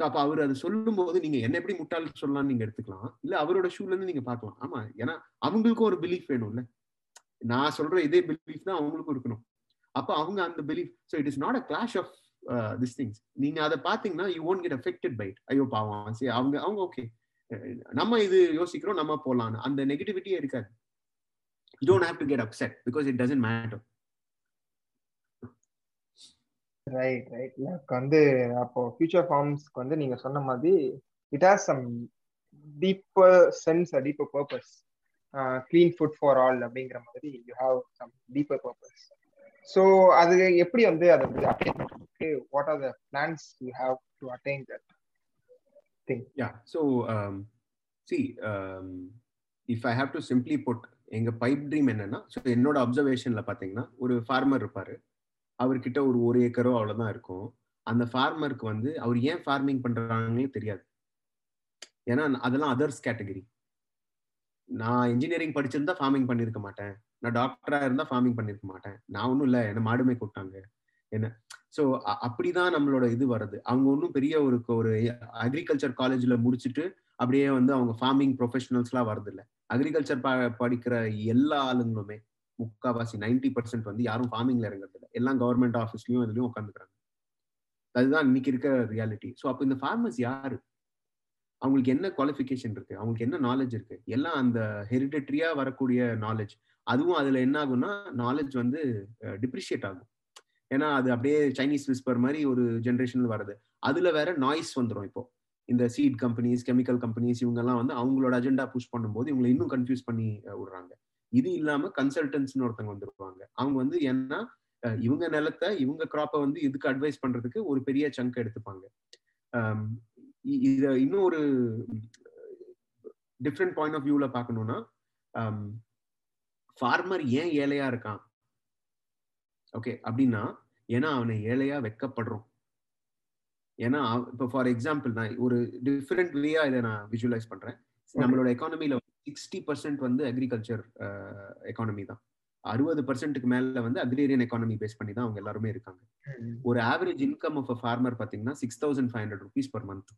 ஸோ அப்ப அவர் அது சொல்லும் போது நீங்க என்ன எப்படி முட்டாள் சொல்லலாம்னு நீங்க எடுத்துக்கலாம்? இல்ல அவரோட ஷூல இருந்து நீங்க பார்க்கலாம். ஆமா. ஏன்னா அவங்களுக்கும் ஒரு பிலீஃப் வேணும்ல. நான் சொல்ற இதே பிலீஃப் தான் அவங்களுக்கும் இருக்கணும். அப்ப அவங்க அந்த belief so it is not a clash of Uh, this things நீங்க அதை பாத்தீங்கன்னா you won't get affected by it ஐயோ பாவம். சரி அவங்க அவங்க ஓகே நம்ம இது யோசிக்கிறோம் நம்ம போலான்னு அந்த நெகட்டிவிட்டியே இருக்காது. You don't have to get upset because it doesn't matter right right எனக்கு வந்து அப்போ ஃபியூச்சர் ஃபார்ம்ஸ்க்கு வந்து நீங்க சொன்ன மாதிரி it has some deeper sense deeper purpose clean food for all அப்படிங்கிற மாதிரி you have some deeper purpose so அது எப்படி வந்து அதை வந்து attain what are the plans you have to attain that thing yeah so see if I have to simply put எங்க pipe dream என்னன்னா so என்னோட அப்சர்வேஷன்ல பாத்தீங்கன்னா ஒரு ஃபார்மர் இருப்பாரு. அவர்கிட்ட ஒரு ஒரு ஏக்கரோ அவ்வளவுதான் இருக்கும். அந்த ஃபார்மருக்கு வந்து அவர் ஏன் ஃபார்மிங் பண்றாங்கன்னே தெரியாது. ஏன்னா அதெல்லாம் அதர்ஸ் கேட்டகரி நான் இன்ஜினியரிங் படிச்சிருந்தா ஃபார்மிங் பண்ணிருக்க மாட்டேன். நான் டாக்டரா இருந்தா ஃபார்மிங் பண்ணிருக்க மாட்டேன். நான் ஒன்றும் இல்லை என்ன மாடுமே கூப்பிட்டாங்க. என்ன? ஸோ அப்படிதான் நம்மளோட இது வருது அவங்க ஒன்றும் பெரிய ஒரு ஒரு அக்ரிகல்ச்சர் காலேஜ்ல முடிச்சுட்டு அப்படியே வந்து அவங்க ஃபார்மிங் ப்ரொஃபஷனல்ஸ்லாம் வருது இல்லை அக்ரிகல்ச்சர் படிக்கிற எல்லா ஆளுங்களுமே முக்காவாசி நைன்டி பர்சன்ட் வந்து யாரும் ஃபார்மிங்ல இறங்குறது இல்லை எல்லாம் கவர்மெண்ட் ஆஃபீஸ்லயும் இதுலயும் உட்காந்துக்கிறாங்க. அதுதான் இன்னைக்கு இருக்கிற ரியாலிட்டி ஸோ அப்போ இந்த ஃபார்மர்ஸ் யாரு? அவங்களுக்கு என்ன குவாலிஃபிகேஷன் இருக்கு? அவங்களுக்கு என்ன நாலேஜ் இருக்கு? எல்லாம் அந்த ஹெரிடட்ரியா வரக்கூடிய நாலேஜ் அதுவும் அதுல என்ன ஆகும்னா நாலேஜ் வந்து டிப்ரிஷியேட் ஆகும். ஏன்னா அது அப்படியே சைனீஸ் விஸ்பர் மாதிரி ஒரு ஜென்ரேஷன்ல வருது அதுல வேற நாய்ஸ் வந்துடும் இப்போ. இந்த சீட் கம்பெனிஸ் கெமிக்கல் கம்பெனிஸ் இவங்கெல்லாம் வந்து அவங்களோட அஜெண்டா புஷ் பண்ணும்போது இவங்களை இன்னும் கன்ஃபியூஸ் பண்ணி விடுறாங்க. இது இல்லாம கன்சல்டன்ஸ்னு ஒருத்தவங்க வந்துருவாங்க. அவங்க வந்து ஏன்னா இவங்க நிலத்தை இவங்க கிராப்பை வந்து இதுக்கு அட்வைஸ் பண்றதுக்கு ஒரு பெரிய சங்க் எடுத்துப்பாங்க. இத இன்னும் ஒரு டிஃப்ரெண்ட் பாயிண்ட் ஆஃப் வியூல பார்க்கணும்னா ஃபார்மர் ஏன் ஏழையா இருக்கான்? ஓகே அப்படின்னா ஏன்னா அவனை ஏழையா வெக்கப்படுறோம். ஏன்னா இப்போ ஃபார் எக்ஸாம்பிள் நான் ஒரு டிஃப்ரெண்ட் வேயா இதை நான் விஷுவலைஸ் பண்றேன். நம்மளோட எக்கானமில சிக்ஸ்டி பர்சன்ட் வந்து அக்ரிகல்ச்சர் எக்கானமி தான். அறுபது பர்சன்ட்டுக்கு மேல வந்து அக்ரேரியன் எக்கானமி பேஸ் பண்ணி தான் அவங்க எல்லாருமே இருக்காங்க. ஒரு average income of a farmer பாத்தீங்கன்னா six thousand five hundred rupees per month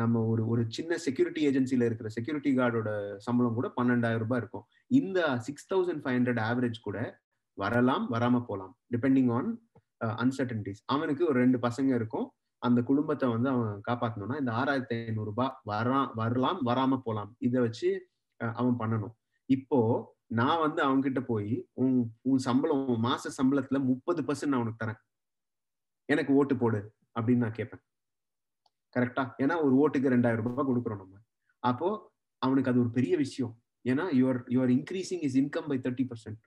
நம்ம ஒரு ஒரு சின்ன செக்யூரிட்டி ஏஜென்சில இருக்கிற செக்யூரிட்டி கார்டோட சம்பளம் கூட பன்னெண்டாயிரம் ரூபாய் இருக்கும். இந்த six thousand five hundred average கூட வரலாம் வராம போகலாம் டிபெண்டிங் ஆன் அன்சர்டன்டிஸ் அவனுக்கு ஒரு ரெண்டு பசங்க இருக்கும். அந்த குடும்பத்தை வந்து அவன் காப்பாற்றணும்னா இந்த ஆறாயிரத்தி ஐநூறு ரூபாய் வரா வரலாம் வராம போலாம். இதை வச்சு அவன் பண்ணணும். இப்போ நான் வந்து அவங்க கிட்ட போய் உன் உன் சம்பளம் உன் மாச சம்பளத்துல முப்பது பர்சன்ட் நான் உனக்கு தரேன். எனக்கு ஓட்டு போடு அப்படின்னு நான் கேட்பேன். கரெக்டா ஏன்னா ஒரு ஓட்டுக்கு ரெண்டாயிரம் ரூபாய் கொடுக்குறோம் நம்ம. அப்போ அவனுக்கு அது ஒரு பெரிய விஷயம். ஏன்னா your your increasing is income by thirty percent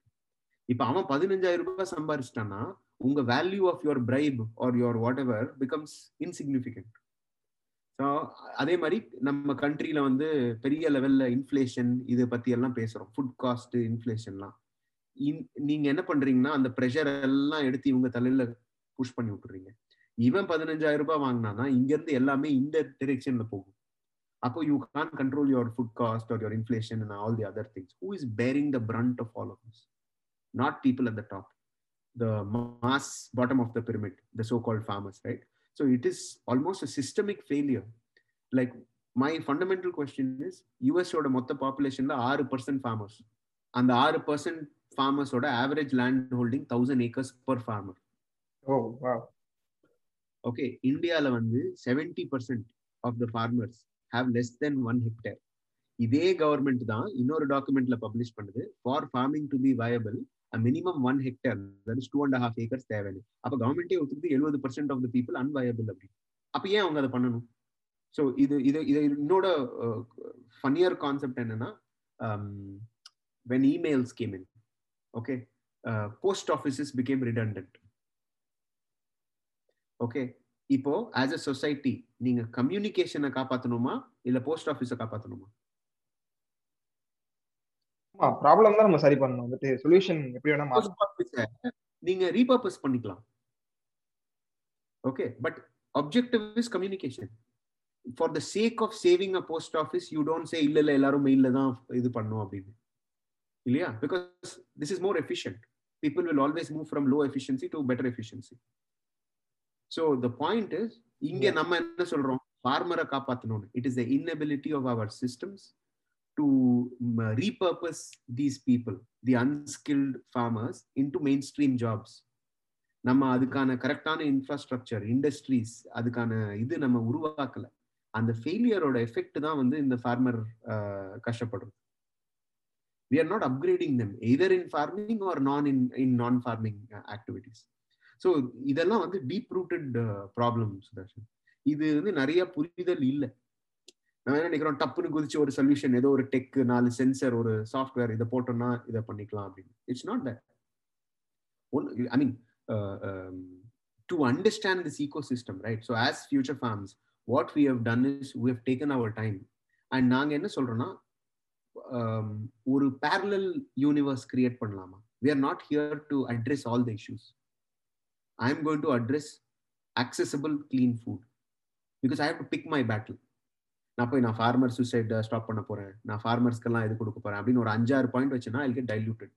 இப்ப அவன் பதினஞ்சாயிரம் ரூபாய் சம்பாரிச்சிட்டான்னா உங்க value of your bribe or your whatever becomes insignificant so அதே மாதிரி நம்ம கண்ட்ரியில வந்து பெரிய லெவல்ல இன்ஃபிளேஷன் இதை பத்தி எல்லாம் பேசுறோம். ஃபுட் காஸ்ட் இன்ஃபிளேஷன்லாம் நீங்க என்ன பண்றீங்கன்னா அந்த ப்ரெஷர் எல்லாம் எடுத்து இவங்க தலையில புஷ் பண்ணி விட்டுறீங்க. இவன் பதினஞ்சாயிரம் ரூபாய் வாங்கினானா இங்க இருந்து எல்லாமே இந்த டிரெக்ஷன்ல போகும். அப்போ you can control your food cost or your inflation and all the other things who is bearing the brunt of all of this not people at the top the mass bottom of the pyramid the so call farmers, right so it is almost a systemic failure like my fundamental question is யூஎஸோட ஓட மொத்த பாப்புலேஷன்ல ஆறு percent farmers அந்த ஆறு percent ஃபார்மர்ஸோட average land holding thousand acres per farmer oh wow okay இந்தியால வந்து seventy percent of the farmers have less than one hectare இதே government தான் இன்னொரு டாக்குமெண்ட்ல பப்ளிஷ் பண்ணுது. For farming to be viable minimum one hectare two and half acres தேவைன்னு அப்போ கவர்மெண்டே ஒத்துக்குது எழுபது percent of the people unviable அப்படின்னு. அப்போ ஏன் அவங்க அதை பண்ணணும்? ஸோ இது இது இது இன்னோட ஃபன்னியர் கான்செப்ட் என்னன்னா when emails came in okay post offices become redundant okay இப்போ ஆஸ் அ சொசைட்டி நீங்க கம்யூனிகேஷனை காப்பாத்தணுமா இல்ல போஸ்ட் ஆஃபீஸை காப்பாத்தணுமா ப்ராப்ளம் தான் நம்ம சரி பண்ணணும் வந்துட்டு சொல்யூஷன் எப்படி வேணா நீங்க ரீபர்பஸ் பண்ணிக்கலாம் okay but objective is communication for the sake of saving a post office you don't say இல்ல இல்ல எல்லாரும் மெயில்ல தான் இது பண்ணும் அப்படின்னு இல்லையா because this is more efficient people will always move from low efficiency to better efficiency so the point is இங்க. நம்ம என்ன சொல்றோம் ஃபார்மரை காப்பாத்தணும்னு it is the inability of our systems to um, repurpose these people the unskilled farmers into mainstream jobs நம்ம அதுக்கான கரெக்டான infrastructure industries அதுக்கான இது நம்ம உருவாக்கல அந்த ஃபெயிலியரோட எஃபெக்ட் தான் வந்து இந்த ஃபார்மர் கஷ்டப்படுறது we are not upgrading them either in farming or non in in non farming uh, activities so இதெல்லாம் வந்து டீப் ரூட்டட் ப்ராப்ளம் சுதர்ஷன் இது வந்து நிறைய புரிதல் இல்லை. நம்ம என்ன நினைக்கிறோம்? டப்புன்னு குதிச்சு ஒரு சொல்யூஷன் ஏதோ ஒரு டெக் நாலு சென்சர் ஒரு சாஃப்ட்வேர் இதை போட்டோம்னா இதை பண்ணிக்கலாம் அப்படின்னு. It's not that one I mean to understand this ecosystem right so as future farms what we have done is we have taken our time and நாங்கள் என்ன சொல்றோம்னா um, ஒரு பேரலல் யூனிவர்ஸ் கிரியேட் பண்ணலாமா? We are not here to address all the issues I'm going to address accessible clean food. Because i have to pick my battle. நான் போய் நான் farmer suicide stop பண்ண போறேன். நான் ஃபார்மர்ஸ்க்கெல்லாம் இது கொடுக்க போறேன். அப்படின்னு ஒரு அஞ்சாறு பாயிண்ட் வச்சுன்னா ஐ கெட் டைல்யூட்டட்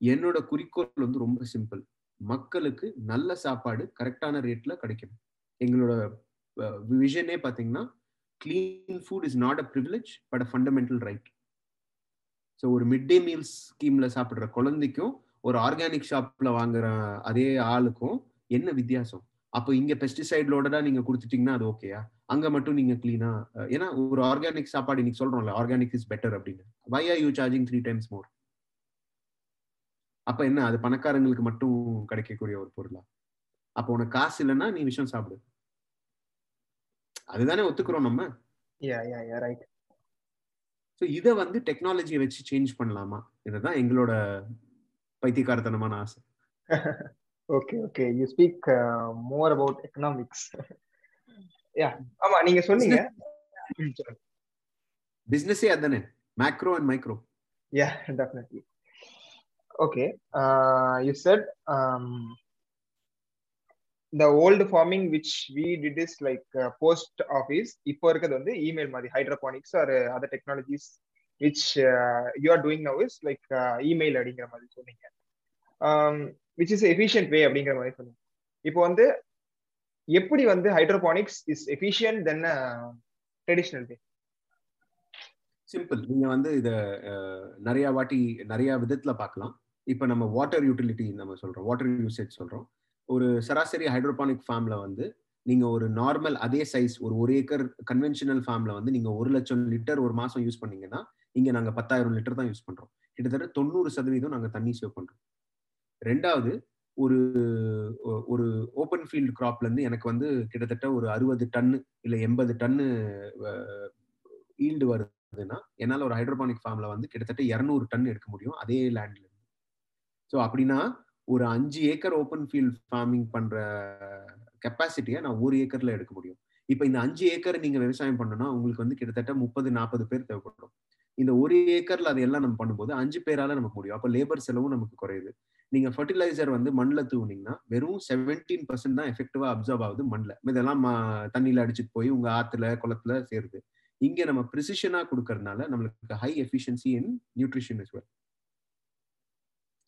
என்னோட குறிக்கோள் வந்து ரொம்ப சிம்பிள் மக்களுக்கு நல்ல சாப்பாடு கரெக்டான ரேட்ல கிடைக்கணும். எங்களோட uh, விஷனே பார்த்தீங்கன்னா clean food is not a privilege but a fundamental right so ஒரு மிட் டே மீல்ஸ் ஸ்கீம்ல சாப்பிட்ற குழந்தைக்கும் ஒரு ஆர்கானிக் ஷாப்ல வாங்குற அதே ஆளுக்கும் என்ன வித்தியாசம்? அப்போ இங்க பெஸ்டிசைட்லோட தான் நீங்க கொடுத்துட்டீங்கன்னா அது ஓகேயா அங்க மட்டும் நீங்க கிளீனா ஏன்னா ஒரு ஆர்கானிக் சாப்பாடு இன்னைக்கு சொல்றோம்ல ஆர்கானிக் இஸ் பெட்டர் அப்படின்னு. Why are you charging three times more அப்ப என்ன அது பணக்காரங்களுக்கு மட்டும் கிடைக்கக்கூடிய ஒரு பொருளா? அப்போ உனக்கு காசு இல்லைன்னா நீ விஷயம் சாப்பிடு. அதுதானே ஒத்துக்கிறோம் நம்ம? யா யா யா ரைட் ஸோ இதை வந்து டெக்னாலஜியை வச்சு சேஞ்ச் பண்ணலாமா? இதுதான் எங்களோட பைத்தியக்காரத்தனமான ஆசை okay okay you speak more about economics yeah ஆமா நீங்க சொன்னீங்க ம், சொல்லுங்க பிசினஸே அதானே macro and micro Yeah, definitely. Okay. Uh, you said um, the old farming which we did is like uh, post office. இப்போ இருக்கிறது வந்து இமெயில் மாதிரி hydroponics or other technologies which you are doing now is like email அப்படிங்கிற மாதிரி சொன்னீங்க. Which is efficient வே அப்படிங்கிற மாதிரி சொன்னீங்க. இப்போ வந்து எப்படி வந்து hydroponics is efficient than traditional way simple நீங்க வந்து இத uh, நிறைய வாட்டி நிறைய விதத்துல பார்க்கலாம். இப்போ நம்ம வாட்டர் யூட்டிலிட்டி நம்ம சொல்றோம். வாட்டர் யூசேஜ் சொல்றோம். ஒரு சராசரி ஹைட்ரோபானிக் ஃபார்ம்ல வந்து நீங்க ஒரு நார்மல் அதே சைஸ் ஒரு ஒரு ஏக்கர் கன்வென்ஷனல் ஃபார்ம்ல வந்து நீங்க ஒரு லட்சம் லிட்டர் ஒரு மாசம் யூஸ் பண்ணீங்கன்னா இங்க நாங்க பத்தாயிரம் லிட்டர் தான் யூஸ் பண்றோம். கிட்டத்தட்ட தொண்ணூறு சதவீதம் நாங்க தண்ணி சேவ் பண்றோம். ரெண்டாவது ஒரு ஒரு ஓப்பன் ஃபீல்டு கிராப்ல இருந்து எனக்கு வந்து கிட்டத்தட்ட ஒரு அறுபது டன்னு இல்ல எண்பது டன்னு ஈல்டு வருதுன்னா என்னால ஒரு ஹைட்ரோபானிக் ஃபார்ம்ல வந்து கிட்டத்தட்ட இரநூறு டன் எடுக்க முடியும் அதே லேண்ட்ல இருந்து. ஸோ அப்படின்னா ஒரு அஞ்சு ஏக்கர் ஓப்பன் ஃபீல்ட் ஃபார்மிங் பண்ற கெப்பாசிட்டியை நான் ஒரு ஏக்கர்ல எடுக்க முடியும். இப்போ இந்த அஞ்சு ஏக்கர் நீங்க விவசாயம் பண்ணணும்னா உங்களுக்கு வந்து கிட்டத்தட்ட முப்பது நாற்பது பேர் தேவைப்படும். இந்த ஒரு ஏக்கர்ல அதெல்லாம் நம்ம பண்ணும்போது அஞ்சு பேரால நமக்கு முடியும். அப்போ லேபர் செலவும் நமக்கு குறையுது. நீங்க ஃபர்டிலைசர் வந்து மண்ணில் தூவுனீங்கன்னா வெறும் செவன்டீன் பர்சன்ட் தான் எஃபெக்டிவா அப்சர்வ் ஆகுது மண்ணில் இதெல்லாம் தண்ணியில அடிச்சுட்டு போய் உங்க ஆத்துல குளத்துல சேருது. இங்க நம்ம ப்ரிசிஷனா கொடுக்கறதுனால நம்மளுக்கு high efficiency in nutrition is well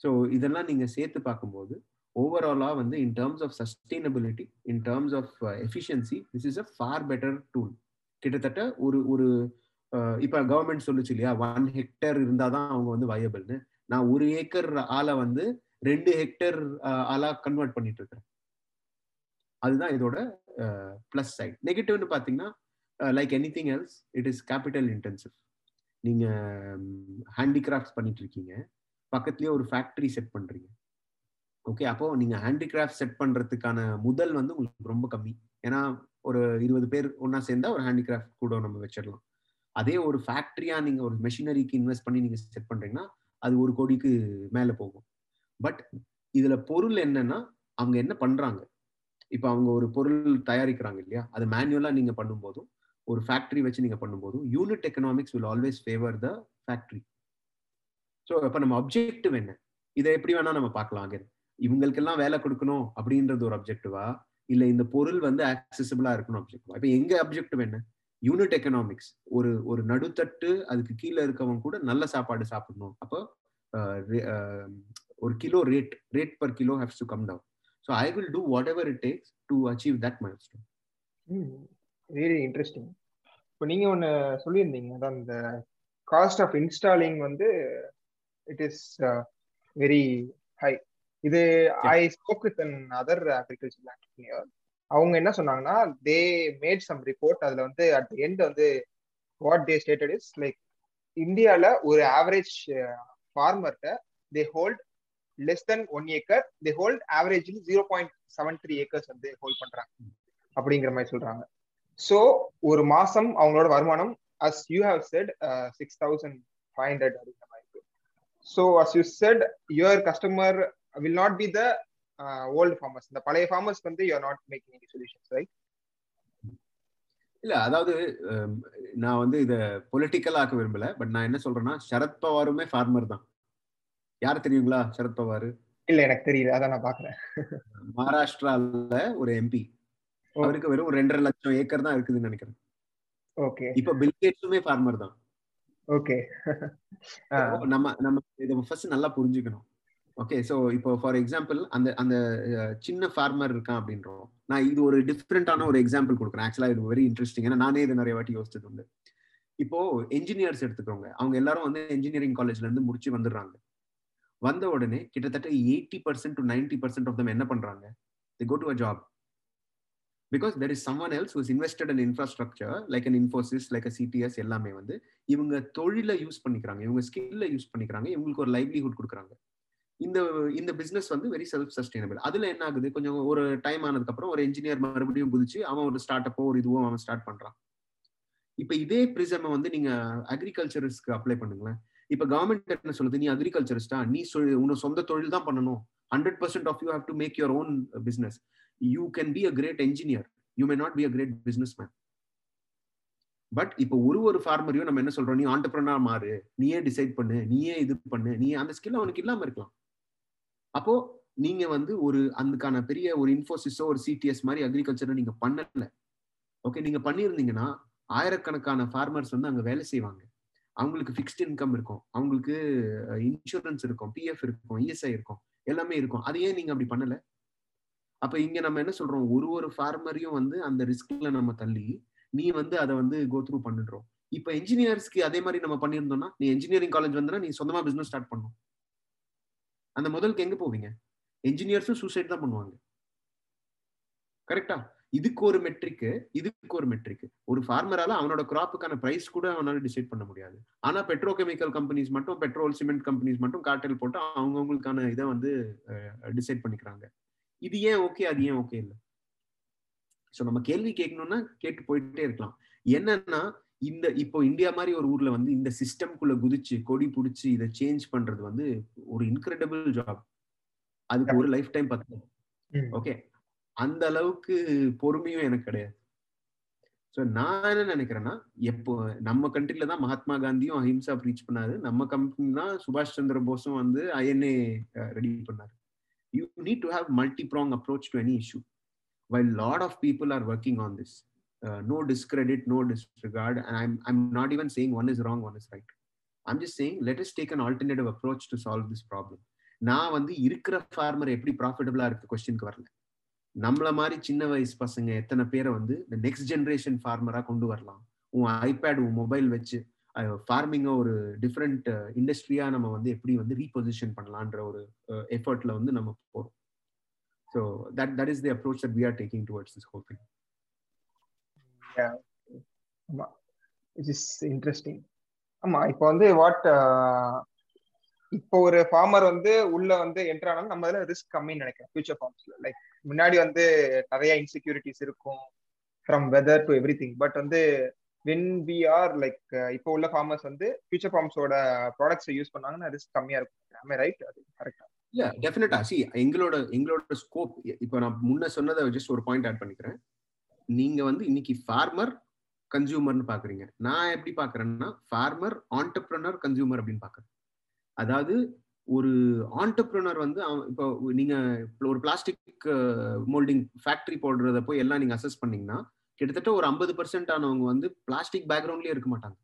so இதெல்லாம் நீங்க சேர்த்து பார்க்கும்போது ஓவராலாக வந்து in terms of sustainability in terms of efficiency this is a far better tool கிட்டத்தட்ட ஒரு ஒரு uh, இப்ப கவர்மெண்ட் சொல்லுச்சு இல்லையா ஒன் ஹெக்டர் இருந்தாதான் அவங்க வந்து வயபிள்னு நான் ஒரு ஏக்கர் ஆளை வந்து ரெண்டு ஹெக்டர் uh, ஆளா கன்வெர்ட் பண்ணிட்டு இருக்கிறேன். அதுதான் இதோட பிளஸ் சைட் நெகட்டிவ்னு பாத்தீங்கன்னா like anything else it is capital intensive நீங்க um, ஹேண்டிகிராஃப்ட்ஸ் பண்ணிட்டு இருக்கீங்க. பக்கத்துலயே ஒரு ஃபேக்டரி செட் பண்றீங்க. ஓகே அப்போ நீங்க ஹேண்டிகிராஃப்ட் செட் பண்றதுக்கான முதல் வந்து உங்களுக்கு ரொம்ப கம்மி. ஏன்னா ஒரு இருபது பேர் ஒன்னா சேர்ந்தா ஒரு ஹேண்டிகிராஃப்ட் கூட நம்ம வச்சிடலாம். அதே ஒரு ஃபேக்டரியா நீங்க ஒரு மெஷினரிக்கு இன்வெஸ்ட் பண்ணி நீங்க செட் பண்றீங்கன்னா அது ஒரு கோடிக்கு மேல போகும். பட் இதுல பொருள் என்னன்னா அவங்க என்ன பண்றாங்க? இப்போ அவங்க ஒரு பொருள் தயாரிக்கிறாங்க இல்லையா? அது மேனுவலா நீங்க பண்ணும்போதும் ஒரு ஃபேக்டரி வச்சு நீங்க பண்ணும்போதும் unit economics will always favour the factory so அப்போ நம்ம அப்ஜெக்டிவ் என்ன? இதை எப்படி வேணா நம்ம பார்க்கலாம் அகேன். இவங்களுக்கெல்லாம் வேலை கொடுக்கணும் அப்படின்றது ஒரு அப்ஜெக்டிவா இல்ல இந்த பொருள் வந்து ஆக்சசிபிளா இருக்கணும் அப்ஜெக்டிவா இப்போ எங்க அப்ஜெக்டிவ் என்ன? யூனிட் எக்கனாமிக்ஸ் ஒரு ஒரு நடுத்தட்டு அதுக்கு கீழே இருக்கவங்க கூட நல்ல சாப்பாடு சாப்பிடணும். அப்போ ஒரு kilo rate rate per kilo haves to come down so I will do whatever it takes to achieve that milestone very interesting இப்போ நீங்க ஒன்று சொல்லியிருந்தீங்க. அதான் இந்த காஸ்ட் ஆஃப் இன்ஸ்டாலிங் வந்து இட் இஸ் வெரி ஹை இது I spoke with another agriculture entrepreneur அவங்க என்ன சொன்னாங்கன்னா தே மேட் சம் ரிப்போர்ட் அதுல வந்து அட் த எண்ட் வந்து what they stated is like இந்தியால ஒரு average ஃபார்மர்கிட்ட they hold less than one acre they hold average zero point seven three acres வந்து hold பண்றாங்க. அப்படிங்கிற மாதிரி சொல்றாங்க. ஸோ ஒரு மாசம் அவங்களோட வருமானம் as you have said six thousand five hundred அப்படிங்கிற மாதிரி. So as you said your customer will not be the old farmers இந்த பழைய ஃபார்மர்ஸ் வந்து you are not making any solutions right இல்ல அதாவது நான் வந்து இத பொலிட்டிக்கல் ஆக்க விரும்பல பட் நான் என்ன சொல்றேன்னா சரத் பவாருமே ஃபார்மர் தான். யார் தெரியுங்களா சரத் பவார்? இல்ல எனக்கு தெரியல அதான் நான் பாக்குறேன். மகாராஷ்டிரால ஒரு எம்பி அவருக்கு வெறும் ரெண்டரை லட்சம் ஏக்கர் தான் இருக்குதுன்னு நினைக்கிறேன். ஓகே. இப்ப பில்கேட்ஸுமே ஃபார்மர் தான். ஓகே. நம்ம நம்ம இதை ஃபர்ஸ்ட் நல்லா புரிஞ்சுக்கணும். ஓகே ஸோ இப்போ ஃபார் எக்ஸாம்பிள் அந்த அந்த சின்ன ஃபார்மர் இருக்கான் அப்படின்றோம். நான் இது ஒரு டிஃப்ரெண்டான ஒரு எக்ஸாம்பிள் கொடுக்குறேன். ஆக்சுவலாக இது வெரி இன்ட்ரெஸ்டிங் ஏன்னா நானே இது நிறைய வாட்டி யோசிச்சது உண்டு. இப்போ என்ஜினியர்ஸ் எடுத்துக்கோங்க அவங்க எல்லாரும் வந்து இன்ஜினியரிங் காலேஜ்ல இருந்து முடிச்சு வந்துடுறாங்க. வந்த உடனே கிட்டத்தட்ட eighty percent to ninety percent of them என்ன பண்றாங்க? They go to a job because there is someone else who's invested in infrastructure like an Infosys like a CTS எல்லாமே வந்து இவங்க தொழிலை யூஸ் பண்ணிக்கிறாங்க. இவங்க ஸ்கில்ல யூஸ் பண்ணிக்கிறாங்க. இவங்களுக்கு ஒரு லைவ்லிஹுட் கொடுக்குறாங்க. இந்த இந்த பிசினஸ் வந்து வெரி செல்ஃப் சஸ்டைனபிள் அதுல என்ன ஆகுது? கொஞ்சம் ஒரு டைம் ஆனதுக்கு அப்புறம் ஒரு இன்ஜினியர் மறுபடியும் குதிச்சு அவன் ஒரு ஸ்டார்ட் அப்போ ஒரு இதுவும் அவன் ஸ்டார்ட் பண்றான். இப்ப இதே பிரிசம் வந்து நீங்க அக்ரிகல்ச்சரிஸ்க்கு அப்ளை பண்ணுங்களேன். இப்ப கவர்மெண்ட் என்ன சொல்லுது? நீ அக்ரிகல்ச்சரிஸ்டா நீ உன்னை சொந்த தொழில் தான் பண்ணணும். Hundred percent of you have to make your own business you can be a great engineer you may not be a great businessman but இப்போ ஒரு ஒரு ஃபார்மரையும் நம்ம என்ன சொல்றோம்? நீ ஆண்டர்பிரனா மாறு. நீயே டிசைட் பண்ணு. நீயே இது பண்ணு. நீ அந்த ஸ்கில் அவனுக்கு இல்லாம இருக்கலாம். அப்போ நீங்க வந்து ஒரு அதுக்கான பெரிய ஒரு இன்ஃபோசிஸோ ஒரு சிடிஎஸ் மாதிரி அக்ரிகல்ச்சர் நீங்க பண்ணல. ஓகே நீங்க பண்ணியிருந்தீங்கன்னா ஆயிரக்கணக்கான ஃபார்மர்ஸ் வந்து அங்க வேலை செய்வாங்க. அவங்களுக்கு ஃபிக்ஸ்ட் இன்கம் இருக்கும். அவங்களுக்கு இன்சூரன்ஸ் இருக்கும் பிஎஃப் இருக்கும் இஎஸ்ஐ இருக்கும் எல்லாமே இருக்கும். அது ஏன் நீங்க அப்படி பண்ணல. அப்ப இங்க நம்ம என்ன சொல்றோம்? ஒரு ஒரு ஃபார்மரையும் வந்து அந்த ரிஸ்க்ல நம்ம தள்ளி நீ வந்து அதை வந்து கோ த்ரூ பண்ணிடுறோம். இப்ப இன்ஜினியர்ஸ்க்கு அதே மாதிரி நம்ம பண்ணியிருந்தோம்னா நீ இன்ஜினியரிங் காலேஜ் வந்தனா நீ சொந்தமா பிசினஸ் ஸ்டார்ட் பண்ணும் அந்த முதலுக்கு எங்க போவீங்க? என்ஜினியர்ஸும் சூசைட் தான் பண்ணுவாங்க. கரெக்டா இதுக்கு ஒரு மெட்ரிக்கு இதுக்கு ஒரு மெட்ரிக்கு ஒரு ஃபார்மரால அவனோட கிராப்புக்கான பிரைஸ் கூட அவனால டிசைட் பண்ண முடியாது. ஆனா பெட்ரோகெமிக்கல் கம்பெனிஸ் மட்டும் பெட்ரோல் சிமெண்ட் கம்பெனிஸ் மட்டும் கார்டல் போட்டு அவங்கவுங்களுக்கான இதை வந்து டிசைட் பண்ணிக்கிறாங்க. இது ஏன் ஓகே அது ஏன் ஓகே இல்லை? ஸோ நம்ம கேள்வி கேட்கணும்னா கேட்டு போயிட்டே இருக்கலாம். என்னன்னா இந்த இப்போ இந்தியா மாதிரி ஒரு ஊர்ல வந்து இந்த சிஸ்டம்குள்ள குதிச்சு கொடி பிடிச்சி இதை சேஞ்ச் பண்றது வந்து ஒரு இன்கிரெடிபிள் ஜாப் அதுக்கு ஒரு லைஃப் டைம் பத்து. ஓகே அந்த அளவுக்கு பொறுமையும் எனக்கு கிடையாது. ஸோ நான் என்ன நினைக்கிறேன்னா எப்போ நம்ம கண்ட்ரில தான் மகாத்மா காந்தியும் அஹிம்சா ப்ரீச் பண்ணாரு. நம்ம கம்பெனி தான் சுபாஷ் சந்திர போஸும் வந்து ஐஎன்ஏ ரெடி பண்ணாரு. You need to have multi prong approach to any issue while a lot of people are working on this. Uh, no discredit, no disregard. And I'm, I'm not even saying one is wrong, one is right. I'm just saying, let us take an alternative approach to solve this problem. நான் வந்து இருக்கிற farmer எப்படி ப்ராஃபிட்டபிளா இருக்க கொஸ்டினுக்கு வரல நம்மள மாதிரி சின்ன வயசு பசங்க எத்தனை பேரை வந்து இந்த நெக்ஸ்ட் ஜென்ரேஷன் ஃபார்மரா கொண்டு வரலாம் உன் ஐபேட் உன் மொபைல் வச்சு ஃபார்மிங்கை ஒரு டிஃப்ரெண்ட் இண்டஸ்ட்ரியா நம்ம வந்து எப்படி வந்து ரீபொசிஷன் பண்ணலான்ற ஒரு எஃபர்ட்ல வந்து நம்ம போறோம் so that that is the approach that we are taking towards this whole thing yeah. which is ஆமா இப்போ வந்து வாட் uh, இப்போ ஒரு ஃபார்மர் வந்து உள்ள வந்து என்டர் ஆனாலும் நம்ம இதில் ரிஸ்க் கம்மின்னு நினைக்கிறேன். ஃபியூச்சர் ஃபார்ம்ஸ்ல லைக் முன்னாடி வந்து நிறைய இன்செக்யூரிட்டிஸ் இருக்கும். From weather to everything but வந்து வென் வி ஆர் லைக் இப்போ உள்ள ஃபார்மர்ஸ் வந்து ஃபியூச்சர் ஃபார்ம்ஸோட ப்ராடக்ட்ஸை யூஸ் பண்ணாங்கன்னா ரிஸ்க் கம்மியா இருக்கும். ரைட் அது கரெக்டா இல்ல டெஃபினட்டா சி எங்களோட எங்களோட ஸ்கோப் இப்போ நான் முன்ன சொன்னதை ஜஸ்ட் ஒரு பாயிண்ட் ஆட் பண்ணிக்கிறேன். நீங்க வந்து இன்னைக்கு ஃபார்மர் கன்சியூமர்னு பாக்குறீங்க. நான் எப்படி பாக்குறேன்னா ஃபார்மர் ஆண்டர்பிரனர் கன்சியூமர் அப்படின்னு பாக்குறேன். அதாவது ஒரு ஆண்டர்பிரனர் வந்து இப்போ நீங்க ஒரு பிளாஸ்டிக் மோல்டிங் ஃபேக்டரி போடுறத போய் எல்லாம் நீங்க அசஸ் பண்ணீங்கன்னா கிட்டத்தட்ட ஒரு ஐம்பது பர்சன்ட் ஆனவங்க வந்து பிளாஸ்டிக் பேக்ரவுண்ட்லயே இருக்க மாட்டாங்க.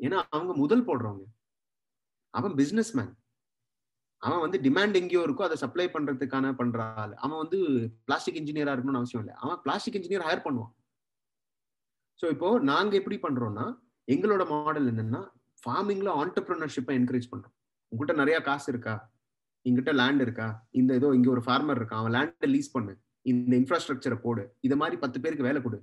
ஏன்னா அவங்க முதல் போடுறவங்க. அவன் பிசினஸ் மேன் அவன் வந்து டிமாண்ட் எங்கேயோ இருக்கோ அதை சப்ளை பண்றதுக்கான பண்ற ஆள். அவன் வந்து பிளாஸ்டிக் இன்ஜினியரா இருக்கணும்னு அவசியம் இல்லை. அவன் பிளாஸ்டிக் இன்ஜினியர் ஹையர் பண்ணுவான். ஸோ இப்போ நாங்க எப்படி பண்றோம்னா எங்களோட மாடல் என்னன்னா ஃபார்மிங்ல ஆண்டர்பிரினர்ஷிப்பை என்கரேஜ் பண்றோம். உங்ககிட்ட நிறைய காசு இருக்கா? எங்கிட்ட லேண்ட் இருக்கா? இந்த ஏதோ இங்க ஒரு ஃபார்மர் இருக்கான். அவன் லேண்டை லீஸ் பண்ணு. இந்த இன்ஃப்ராஸ்ட்ரக்சரை போடு. இதை மாதிரி பத்து பேருக்கு வேலை கொடு.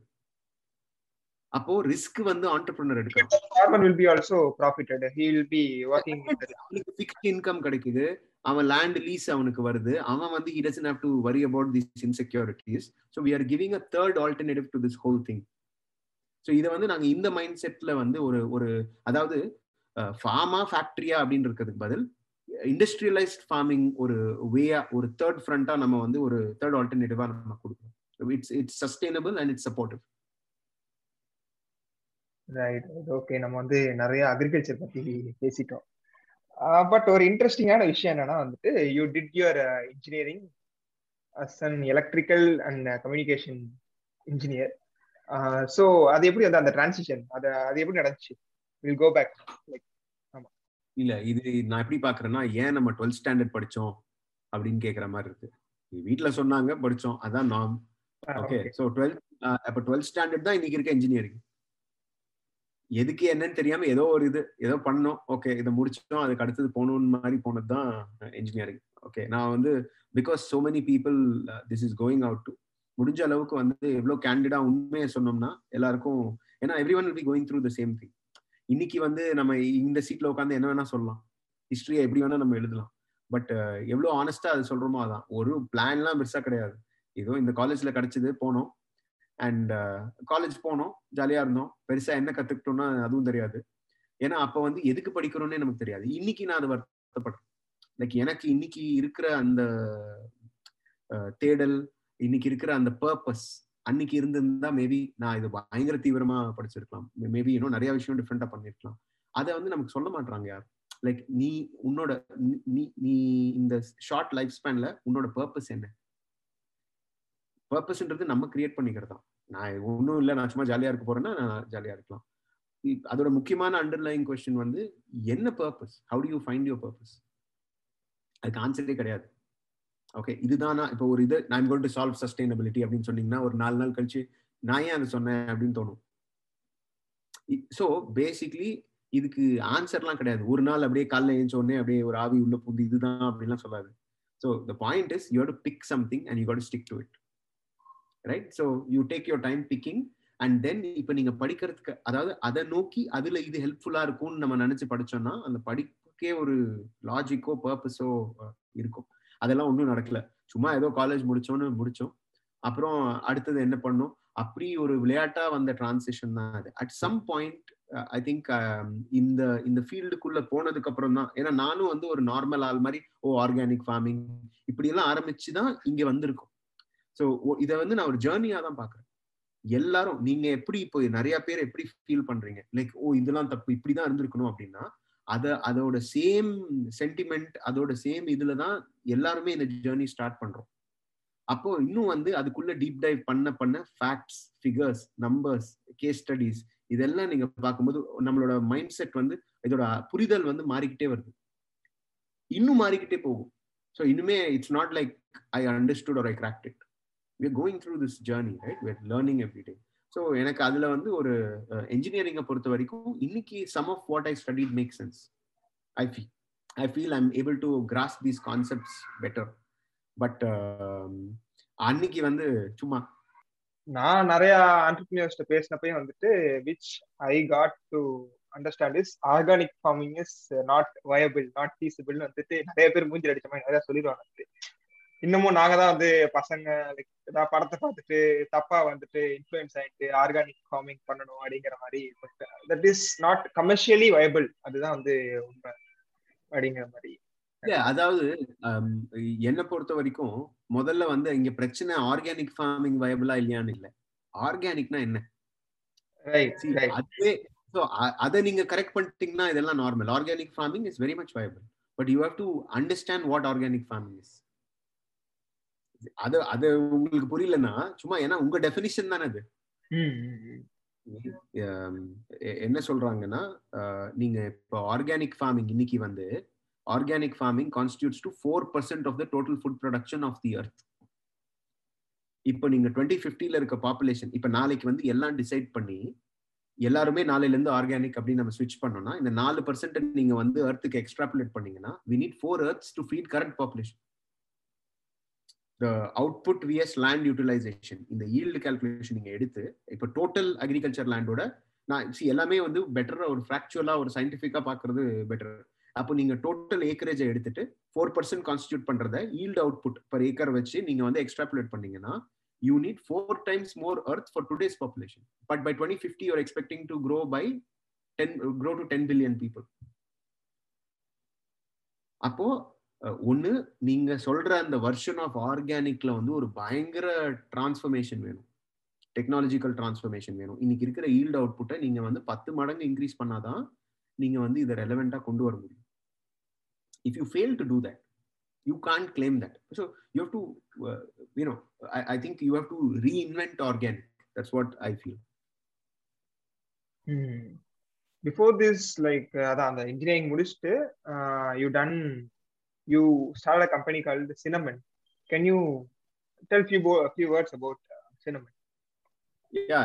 அப்போ ரிஸ்க் வந்து entrepreneur be also profited. He will be working in the அவனுக்கு ஃபிக்ஸ்ட் இன்கம் கிடைக்குது. அவன் லேண்ட் லீஸ் அவனுக்கு வருது. அவன் வந்து he doesn't have to worry about these insecurities. So we are giving a third alternative to this whole thing. So இதை வந்து நாங்க இந்த மைண்ட் செட்ல வந்து ஒரு ஒரு அதாவது ஃபார்மா ஃபேக்டரியா அப்படின்னு இருக்கிறதுக்கு பதில் இண்டஸ்ட்ரியலைஸ்ட் ஃபார்மிங் ஒரு வேயா ஒரு தேர்ட் ஃப்ரண்டா நம்ம வந்து ஒரு தேர்ட் ஆல்டர்னேட்டிவா நம்ம கொடுக்கணும். It's it's sustainable and it's supportive right okay நம்ம வந்து நிறைய அக்ரிகல்ச்சர் பத்தி பேசிட்டோம். பட் ஒரு இன்ட்ரெஸ்டிங்கான விஷயம் என்னன்னா வந்துட்டு you did your engineering as an electrical and communication engineer so அது எப்படி வந்து அந்த டிரான்சிஷன் அது அது எப்படி நடந்துச்சு? வில் கோ பேக் லைக் இல்ல இது நான் எப்படி பாக்குறேன்னா ஏன் நம்ம டுவெல்த் ஸ்டாண்டர்ட் படிச்சோம் அப்படின்னு கேக்குற மாதிரி இருக்கு. வீட்டுல சொன்னாங்க படிச்சோம். அதான் நாம் ஓகே ஸோ டுவெல்த் அப்ப டுவெல்த் ஸ்டாண்டர்ட் தான் இன்னைக்கு இருக்க இன்ஜினியரிங் எதுக்கு என்னன்னு தெரியாம ஏதோ ஒரு இது ஏதோ பண்ணோம் ஓகே இதை முடிச்சிட்டோம். அதுக்கு அடுத்தது போகணும்னு மாதிரி போனது தான் இன்ஜினியரிங் ஓகே நான் வந்து because so many people this is going out to முடிஞ்ச அளவுக்கு வந்து எவ்வளோ கேண்டிடா உண்மையை சொன்னோம்னா எல்லாருக்கும் ஏன்னா everyone be going through the same thing இன்னைக்கு வந்து நம்ம இந்த சீட்ல உட்காந்து என்ன வேணா சொல்லலாம். ஹிஸ்டரியை எப்படி வேணா நம்ம எழுதலாம். பட் uh, எவ்வளோ ஆனஸ்டா அது சொல்றோமோ அதான். ஒரு பிளான்லாம் பெருசா கிடையாது. ஏதோ இந்த காலேஜ்ல கிடைச்சது போனோம். அண்ட் காலேஜ் uh, போனோம் ஜாலியா இருந்தோம். பெருசா என்ன கத்துக்கிட்டோம்னா அதுவும் தெரியாது. ஏன்னா அப்ப வந்து எதுக்கு படிக்கிறோம்னே நமக்கு தெரியாது. இன்னைக்கு நான் அதை வருத்தப்படுறேன். லைக் எனக்கு இன்னைக்கு இருக்கிற அந்த uh, தேடல் இன்னைக்கு இருக்கிற அந்த பர்பஸ் அன்னைக்கு இருந்திருந்தா மேபி நான் இது பயங்கர தீவிரமா படிச்சிருக்கலாம். மேபி இன்னும் நிறைய விஷயம் டிஃப்ரெண்டா பண்ணிருக்கலாம். அதை வந்து நமக்கு சொல்ல மாட்டாங்க யார்? லைக் நீ உன்னோட நீ நீ இந்த ஷார்ட் லைஃப் ஸ்பேன்ல உன்னோட பர்பஸ் என்ன? பர்பஸ்ன்றது நம்ம கிரியேட் பண்ணிக்கிறது தான் நான் ஒன்றும் இல்லை நான் சும்மா ஜாலியாக இருக்க போறேன்னா நான் ஜாலியாக இருக்கலாம். அதோட முக்கியமான அண்டர்லைங் கொஸ்டின் வந்து என்ன purpose how do you find your purpose அதுக்கு ஆன்சரே கிடையாது. ஓகே இதுதானா இப்போ ஒரு இது நான் கோல் டு சால்வ் சஸ்டைனபிலிட்டி அப்படின்னு சொன்னீங்கன்னா ஒரு நாலு நாள் கழிச்சு நான் ஏன் அதை சொன்னேன் அப்படின்னு தோணும். ஸோ பேசிக்லி இதுக்கு ஆன்சர்லாம் கிடையாது. ஒரு நாள் அப்படியே காலைல எழுந்த அப்படியே ஒரு ஆவி உள்ள பூந்து இதுதான் அப்படின்லாம் சொல்லாது. So the point is you to pick something and you to stick to it right so you take your time picking and then இப்போ நீங்க படிக்கிறதுக்கு அதாவது அதை நோக்கி அதுல இது ஹெல்ப்ஃபுல்லா இருக்கும்னு நம்ம நினைச்சு படிச்சோம்னா அந்த படிப்புக்கே ஒரு லாஜிக்கோ பர்பஸோ இருக்கும். அதெல்லாம் ஒன்றும் நடக்கல. சும்மா ஏதோ காலேஜ் முடிச்சோன்னு முடிச்சோம். அப்புறம் அடுத்தது என்ன பண்ணோம்? அப்படி ஒரு விளையாட்டா வந்த டிரான்சிஷன் தான் அது. At some point I think இந்த இந்த ஃபீல்டுக்குள்ள போனதுக்கு அப்புறம் தான். ஏன்னா நானும் வந்து ஒரு நார்மல் ஆள் மாதிரி ஓ ஆர்கானிக் ஃபார்மிங் இப்படி எல்லாம் ஆரம்பிச்சு தான் இங்க வந்திருக்கும். ஸோ இதை வந்து நான் ஒரு ஜேர்னியா தான் பாக்குறேன் எல்லாரும் நீங்க எப்படி இப்போ நிறைய பேர் எப்படி ஃபீல் பண்றீங்க? லைக் ஓ இதெல்லாம் தப்பு இப்படிதான் இருந்திருக்கணும் அப்படின்னா அத அதோட சேம் சென்டிமெண்ட் அதோட சேம் இதுல தான் எல்லாருமே இந்த ஜேர்னி ஸ்டார்ட் பண்றோம். அப்போ இன்னும் வந்து அதுக்குள்ள டீப் டைவ் பண்ண பண்ண facts figures numbers case studies இதெல்லாம் நீங்க பார்க்கும்போது நம்மளோட மைண்ட் செட் வந்து இதோட புரிதல் வந்து மாறிக்கிட்டே வருது. இன்னும் மாறிக்கிட்டே போகும். ஸோ இன்னுமே it's not like I understood or I cracked it we going through this journey right we learning every day so எனக்கு அதுல வந்து ஒரு என்ஜினியரிங்கை பொறுத்த வரைக்கும் இன்னைக்கு some of what I studied make sense I feel I feel I'm able to grasp these concepts better but அன்னைக்கு வந்து சும்மா. நான் நிறைய ஆண்டர்பிரினியர்ஸ்ட பேசினப்பையும் வந்துட்டு which I got to understand is organic farming is not viable not feasible வந்துட்டு நிறைய பேர் மூஞ்சி அடிச்ச மாதிரி நிறைய சொல்லிடுவாங்க. இன்னமும் நாங்க தான் வந்து பசங்க ஏதாவது படத்தை பார்த்துட்டு தப்பா வந்துட்டு இன்ஃபுளுன்ஸ் ஆயிட்டு ஆர்கானிக் ஃபார்மிங் பண்ணணும் அப்படிங்கிற மாதிரி that is not commercially viable அதுதான் வந்து உண்மை அப்படிங்கிற மாதிரி. அதாவது என்னை பொறுத்த வரைக்கும் முதல்ல வந்து இங்க பிரச்சனை ஆர்கானிக் ஃபார்மிங் வயபிளா இல்லையான்னு இல்ல. ஆர்கானிக்னா என்ன? அதுவே ஸோ அதை நீங்க கரெக்ட் பண்ணிட்டீங்கன்னா இதெல்லாம் normal organic farming is very much viable but you have to understand what organic farming is அது அது உங்களுக்கு புரியலன்னா சும்மா ஏன்னா உங்க டெபினிஷன் தானே அது. என்ன சொல்றாங்கன்னா நீங்க இப்போ ஆர்கானிக் ஃபார்மிங் இன்னைக்கு வந்து organic farming constitutes to four percent of the total food production of the earth இப்போ நீங்க டுவெண்ட்டி ஃபிஃப்டில இருக்க பாப்புலேஷன் இப்போ நாளைக்கு வந்து எல்லாம் டிசைட் பண்ணி எல்லாருமே நாளைல இருந்து ஆர்கானிக் அப்படின்னு நம்ம ஸ்விட்ச் பண்ணோம்னா இந்த நாலு பர்சன்ட் நீங்க வந்து அர்த்துக்கு எக்ஸ்ட்ராபுலேட் பண்ணீங்கன்னா we need four earths to feed current population the output VS land utilization இந்த ஈல்டு கால்குலேஷன் நீங்க எடுத்து இப்போ டோட்டல் அக்ரிகல்ச்சர் லேண்டோட நான் சி எல்லாமே வந்து பெட்டரா ஒரு ஃப்ராக்சுவலா ஒரு சயின்டிஃபிக்கா பாக்குறது பெட்டர் அப்போ நீங்க டோட்டல் ஏக்கரேஜை எடுத்துட்டு ஃபோர் பர்சன்ட் கான்ஸ்டியூட் பண்றத ஈல்டு அவுட்புட் பர் ஏக்கர் வச்சு நீங்க வந்து எக்ஸ்ட்ராபுலேட் பண்ணீங்கன்னா you need four times more earth for today's population but by twenty fifty you're expecting to grow by ten grow to ten billion people அப்போ ஒன்று நீங்க சொல்ற அந்த வெர்ஷன் ஆஃப் ஆர்கானிக்ல வந்து ஒரு பயங்கர டிரான்ஸ்ஃபர்மேஷன் வேணும். டெக்னாலஜிக்கல் டிரான்ஸ்ஃபர்மேஷன் வேணும். இன்னைக்கு இருக்கிற ஈல்டு அவுட்புட்டை நீங்க வந்து பத்து மடங்கு இன்க்ரீஸ் பண்ணாதான் நீங்க வந்து இதை ரெலவெண்டா கொண்டு வர முடியும். If you fail to do that you can't claim that so you have to you know I think you have to reinvent organic that's what I feel before this like அதான் அந்த engineering முடிச்சுட்டு uh, you done you start a company called Cinnamon can you tell few few words about Cinnamon yeah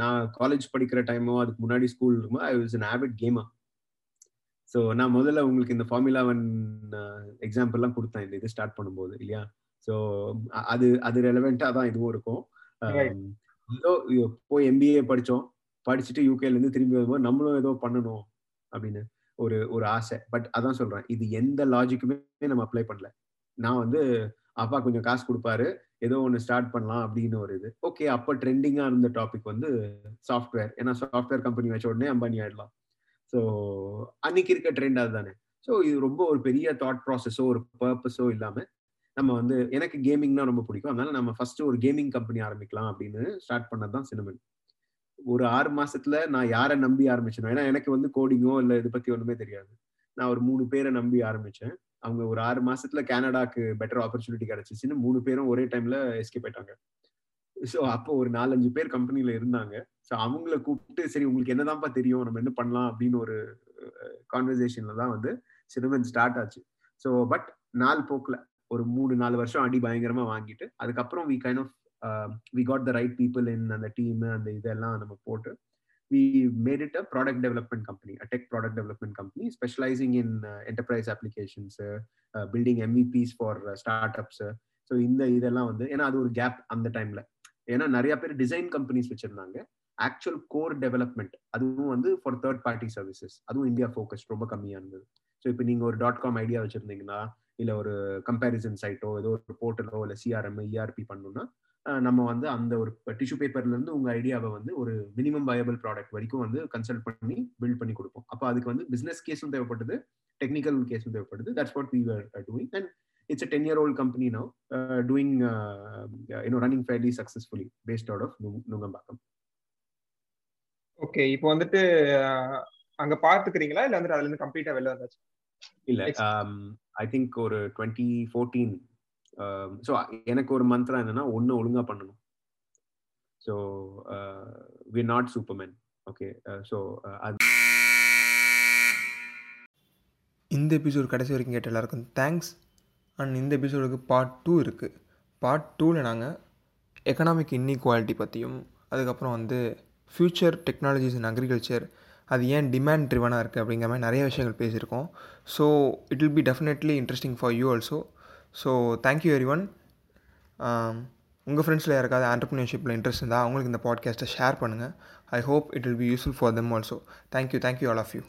நான் college படிக்கிற டைமோ அதுக்கு முன்னாடி school இருக்கும்போது I was an avid gamer so நான் முதல்ல உங்களுக்கு இந்த ஃபார்முலா ஒன் எக்ஸாம்பிள்லாம் கொடுத்தேன். இந்த இது ஸ்டார்ட் பண்ணும்போது இல்லையா? ஸோ அது அது ரெலவெண்ட்டாக தான் இதுவும் இருக்கும். ஏதோ போய் எம்பிஏ படித்தோம். படிச்சுட்டு யூகேலேருந்து திரும்பி வரும்போது நம்மளும் ஏதோ பண்ணணும் அப்படின்னு. ஒரு ஒரு ஆசை. பட் அதான் சொல்றேன். இது எந்த லாஜிக்குமே நம்ம அப்ளை பண்ணல. நான் வந்து அப்பா கொஞ்சம் காசு கொடுப்பாரு. ஏதோ ஒன்று ஸ்டார்ட் பண்ணலாம் அப்படின்னு ஒரு இது. ஓகே அப்போ ட்ரெண்டிங்காக இருந்த டாபிக் வந்து சாஃப்ட்வேர் ஏன்னா சாஃப்ட்வேர் கம்பெனி வச்ச உடனே அம்பானி ஆயிடலாம். ஸோ அன்னைக்கு இருக்க ட்ரெண்ட் அதுதானே. ஸோ இது ரொம்ப ஒரு பெரிய தாட் ப்ராசஸோ ஒரு பர்பஸோ இல்லாமல் நம்ம வந்து எனக்கு கேமிங்னா ரொம்ப பிடிக்கும். அதனால நம்ம ஃபர்ஸ்ட் ஒரு கேமிங் கம்பெனி ஆரம்பிக்கலாம் அப்படின்னு ஸ்டார்ட் பண்ணது தான் சினிமன் ஒரு ஆறு மாசத்துல நான் யாரை நம்பி ஆரம்பிச்சேன்? ஏன்னா எனக்கு வந்து கோடிங்கோ இல்லை இதை பத்தி ஒண்ணுமே தெரியாது. நான் ஒரு மூணு பேரை நம்பி ஆரம்பிச்சேன். அவங்க ஒரு ஆறு மாசத்துல கனடாக்கு பெட்டர் ஆப்பர்ச்சுனிட்டி கிடைச்சிச்சுன்னு மூணு பேரும் ஒரே டைம்ல எஸ்கேப் ஆயிட்டாங்க. ஸோ அப்போ ஒரு நாலஞ்சு பேர் கம்பெனில இருந்தாங்க. ஸோ அவங்கள கூப்பிட்டு சரி உங்களுக்கு என்னதான்ப்பா தெரியும்? நம்ம என்ன பண்ணலாம்? அப்படின்னு ஒரு கான்வர்சேஷன்ல தான் வந்து சினிமன் ஸ்டார்ட் ஆச்சு. ஸோ பட் நாள் போக்கில். ஒரு மூணு நாலு வருஷம் அடி பயங்கரமா வாங்கிட்டு அதுக்கப்புறம் we kind of we got the right people in அந்த டீம் அந்த இதெல்லாம் நம்ம போட்டு we made it a product development company a tech product development company specializing in enterprise enterprise building MVPs for start MVPs so இந்த இதெல்லாம் வந்து ஏன்னா அது ஒரு கேப் அந்த டைம்ல ஏன்னா நிறைய பேர் டிசைன் கம்பெனிஸ் வச்சிருந்தாங்க. ஆக்சுவல் கோர் டெவலப்மெண்ட் அதுவும் வந்து ஃபார் தேர்ட் பார்ட்டி சர்வீசஸ் அதுவும் இந்தியா ஃபோக்கஸ் ரொம்ப கம்மியாக இருந்தது. ஸோ இப்போ நீங்கள் ஒரு டாட் காம் ஐடியா வச்சிருந்தீங்கன்னா இல்லை ஒரு கம்பேரிசன் சைட்டோ ஏதோ ஒரு போர்ட்டலோ இல்லை சிஆர்எம் இஆர்பி பண்ணணும்னா நம்ம வந்து அந்த ஒரு டிஷ்யூ பேப்பர்ல இருந்து உங்க ஐடியாவை வந்து ஒரு மினிமம் வயபிள் ப்ராடக்ட் வரைக்கும் வந்து கன்சல்ட் பண்ணி பில்ட் பண்ணி கொடுப்போம். அப்போ அதுக்கு வந்து பிசினஸ் கேஸும் தேவைப்படுது டெக்னிக்கல் கேஸும் தேவைப்படுது. That's what we are doing and it's a ten year old company no doing you know running fairly successfully based out of Nungambakkam okay இப்போ வந்துட்டு அங்க பாத்துக்கிறீங்களா இல்ல வந்துட்டு அதுல இருந்து கம்ப்ளீட்டா வெளில வந்தாச்சு? இல்ல ஐ திங்க் ஒரு டுவெண்ட்டி ஃபோர்டீன் Um, ஸோ எனக்கு ஒரு மந்த்ரா என்னன்னா ஒன்று ஒழுங்காக பண்ணணும். So we not Superman okay so அது இந்த எபிசோடு கடைசி வரைக்கும் கேட்ட எல்லாருக்கும் தேங்க்ஸ் அண்ட் இந்த எபிசோடுக்கு பார்ட் டூ இருக்குது பார்ட் டூவில் நாங்கள் எக்கனாமிக் இன்இக்வாலிட்டி பற்றியும் அதுக்கப்புறம் வந்து ஃப்யூச்சர் டெக்னாலஜிஸ் இன் அக்ரிகல்ச்சர் அது ஏன் டிமாண்ட் ட்ரிவனாக இருக்குது அப்படிங்கிற மாதிரி நிறைய விஷயங்கள் பேசியிருக்கோம். So it will be definitely interesting for you also so thank you everyone உங்கள் ஃப்ரெண்ட்ஸில் யாருக்காவது ஆண்டர்ப்ரினர்ஷிப்பில் இன்ட்ரெஸ்ட் இருந்தால் அவங்களுக்கு இந்த பாட்காஸ்ட்டை ஷேர் பண்ணுங்கள் I hope it will be useful for them also thank you thank you all of you